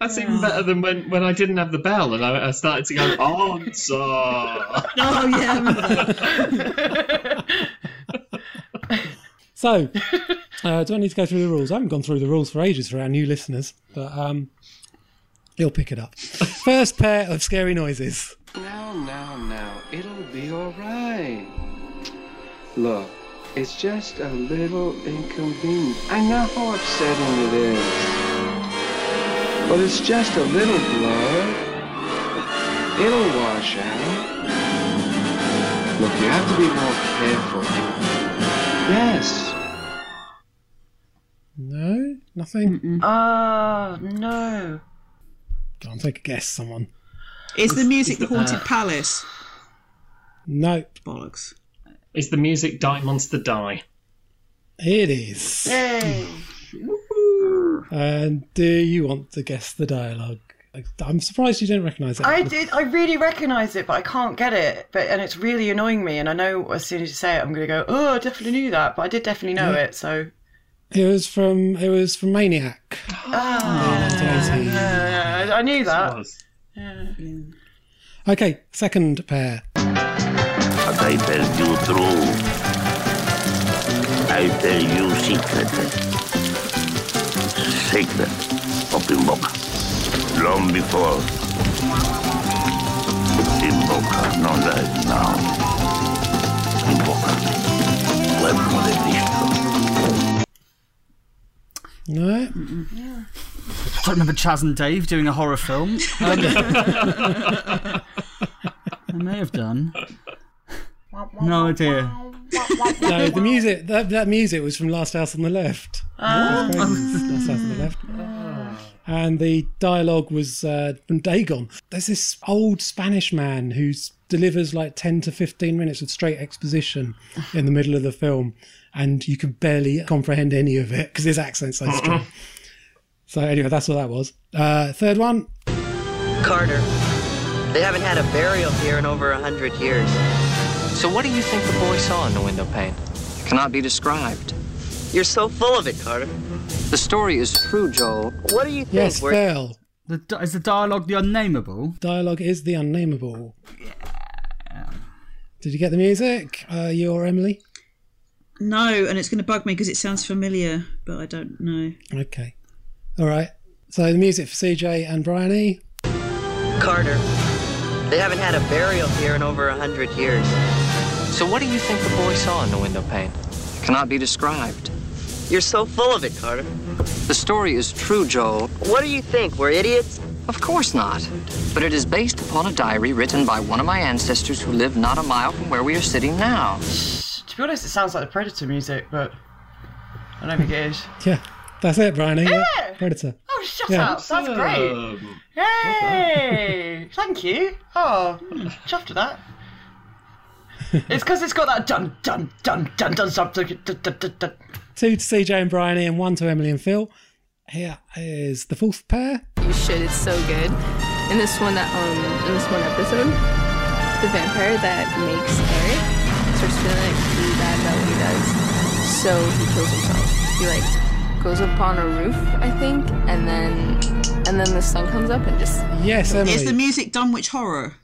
That's even better than when, when I didn't have the bell and I, I started to go, answer. (laughs) Oh yeah, I remember that. (laughs) So, uh, do I need to go through the rules? I haven't gone through the rules for ages for our new listeners, but um, you'll pick it up. First pair of scary noises. Now, now, now, it'll be alright. Look, it's just a little inconvenient. I know how upsetting it is. But it's just a little blood. It'll wash out. Look, you have to be more careful. Yes. No, nothing. Oh no. Go on, take a guess, someone. Is the music the Haunted Palace? No, Bollocks. Is the music Die Monster Die? it is. Yay. And do you want to guess the dialogue? I'm surprised you didn't recognise it. I did. I really recognise it, but I can't get it. But and it's really annoying me. And I know as soon as you say it, I'm going to go, "Oh, I definitely knew that." But I did definitely know Yeah. it. So It was from it was from Maniac. ah, 1980. uh, I knew that. Was. Okay, second pair. But I tell you true. I tell you secret. Secret of Imboca. Long before. Imboca, no life now. Imboca. Pueblo de Cristo. No, I don't remember Chas and Dave doing a horror film. Um, (laughs) (laughs) (laughs) I may have done. (laughs) No idea. no, the music that that music was from Last House on the Left. That's crazy. Last House on the Left. (laughs) And the dialogue was uh, from Dagon. There's this old Spanish man who delivers like 10 to 15 minutes of straight exposition in the middle of the film, and you can barely comprehend any of it because his accent's so strong. (laughs) so, anyway, that's what that was. Uh, third one. Carter. They haven't had a burial here in over a hundred years. So what do you think the boy saw in the window pane? It Cannot be described. You're so full of it, Carter. The story is true, Joel. What do you think? Yes, We're- Phil. The, is the dialogue the unnameable? Dialogue is the unnameable. Yeah. Did you get the music? Uh, you or Emily? No, and it's going to bug me because it sounds familiar, but I don't know. Okay. All right. So the music for CJ and Brian E. Carter. They haven't had a burial here in over a hundred years. So what do you think the boy saw in the window pane? It Cannot be described. You're so full of it, Carter. The story is true, Joel. What do you think? We're idiots? Of course not. But it is based upon a diary written by one of my ancestors who lived not a mile from where we are sitting now. To be honest, it sounds like the Predator music, but I don't think it is. Yeah, that's it, Brian. Yeah. Predator. Oh, shut Yeah. up! That's great. Yay! Thank you. Oh, chuffed with that. It's because it's got that dun dun dun dun dun something. Dun, dun, dun, dun. Two to CJ and Bryony, and one to Emily and Phil. Here is the fourth pair. You should. It's so good. In this one that um in this one episode, the vampire that makes Eric starts feeling like really bad about what he does, so he kills himself. He like goes up on a roof, I think, and then and then the sun comes up and just Yes, Emily. Is the music Dunwich Horror?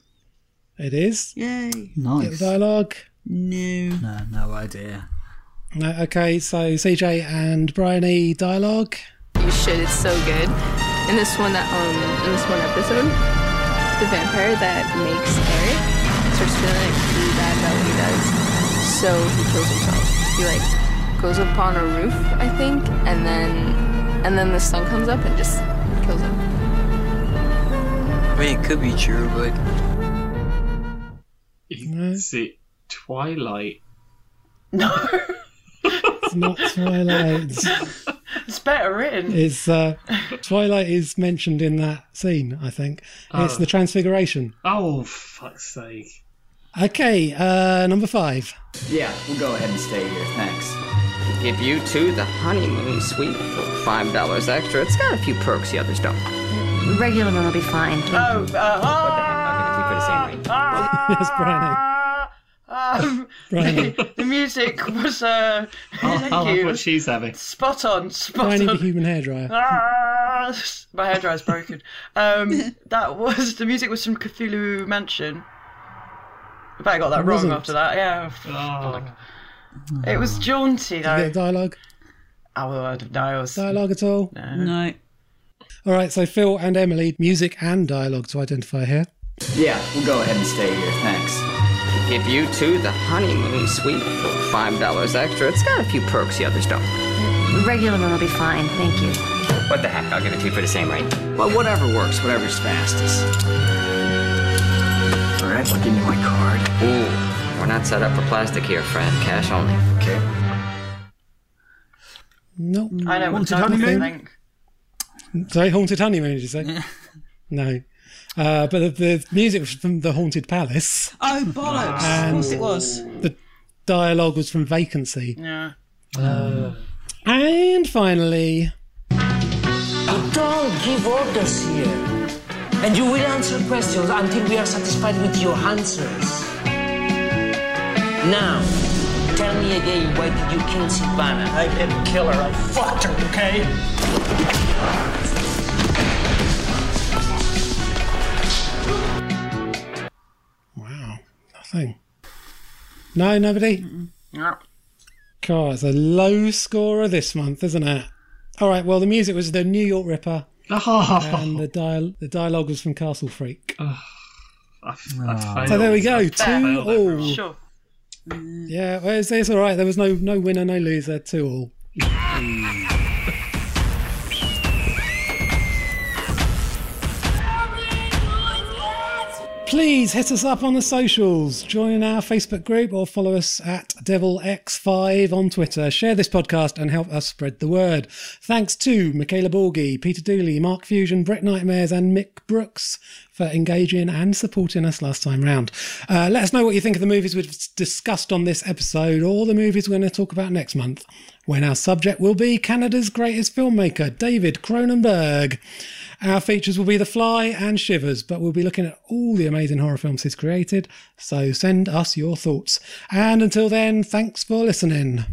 It is. Yay. Nice. Dialogue. No. No, no idea. No, okay, so CJ and Bryony dialogue. You should. It's so good. In this one that um in this one episode, the vampire that makes Eric starts feeling like really bad about what he does, so he kills himself. He like goes up on a roof, I think, and then and then the sun comes up and just kills him. I mean, it could be true, but Is it Twilight? No, (laughs) It's not Twilight. it's better written. it's uh, Twilight is mentioned in that scene. I think it's Oh. the Transfiguration. Oh, fuck's sake. Okay, uh, number five. Yeah, we'll go ahead and stay here, thanks. Give you two the honeymoon suite for five dollars extra. It's got a few perks the others don't. Regular one will be fine. Oh, uh, I'll give it to you for the same rate. (laughs) yes, Bryony. um, Bryony. the, the music was uh, (laughs) I'll, thank I'll have you. what she's having. Spot on, spot Bryony the on. human hairdryer. (laughs) Ah, my hairdryer's broken. Um, that was the music was from Cthulhu Mansion. I bet I got that It wrong wasn't. after that. Yeah, Oh. It was ah. jaunty though. get dialogue? Oh, I don't know. It was, Dialogue at all? No. All right, so Phil and Emily, music and dialogue to identify here. Yeah, we'll go ahead and stay here, thanks. Give you two the honeymoon suite for five dollars extra. It's got a few perks the others don't. Regular one will be fine. Thank you. What the heck? I'll give it to you for the same rate. Well, whatever works, whatever's fastest. All right, well, give me my card. Ooh, we're not set up for plastic here, Fred. Cash only. Okay. No. I know what Haunted time honeymoon? think. Sorry, Haunted Honeymoon, did you say? (laughs) no. Uh, but the, the music was from The Haunted Palace. Oh, bollocks. of And course it was. the dialogue was from Vacancy. Yeah. And finally, I Don't give orders here. And you will answer questions until we are satisfied with your answers. Now, tell me again, why did you kill Silvana? I didn't kill her. I fucked her, okay? wow, nothing. No, nobody? Yeah. God, it's a low scorer this month, isn't it? All right, well, the music was the New York Ripper, Oh, (laughs) and the, dial- the dialogue was from Castle Freak. I, I ah. failed. So there we go, I two all. Sure. Mm. Yeah, well, it's, it's all right. There was no no winner, no loser, two all. Please hit us up on the socials, join our Facebook group, or follow us at DevilX5 on Twitter. Share this podcast and help us spread the word. Thanks to Michaela Borgi, Peter Dooley, Mark Fusion, Brett Nightmares, and Mick Brooks for engaging and supporting us last time round. Uh, let us know what you think of the movies we've discussed on this episode or the movies we're going to talk about next month, when our subject will be Canada's greatest filmmaker, David Cronenberg. Our features will be The Fly and Shivers, but we'll be looking at all the amazing horror films he's created. So send us your thoughts. And until then, thanks for listening.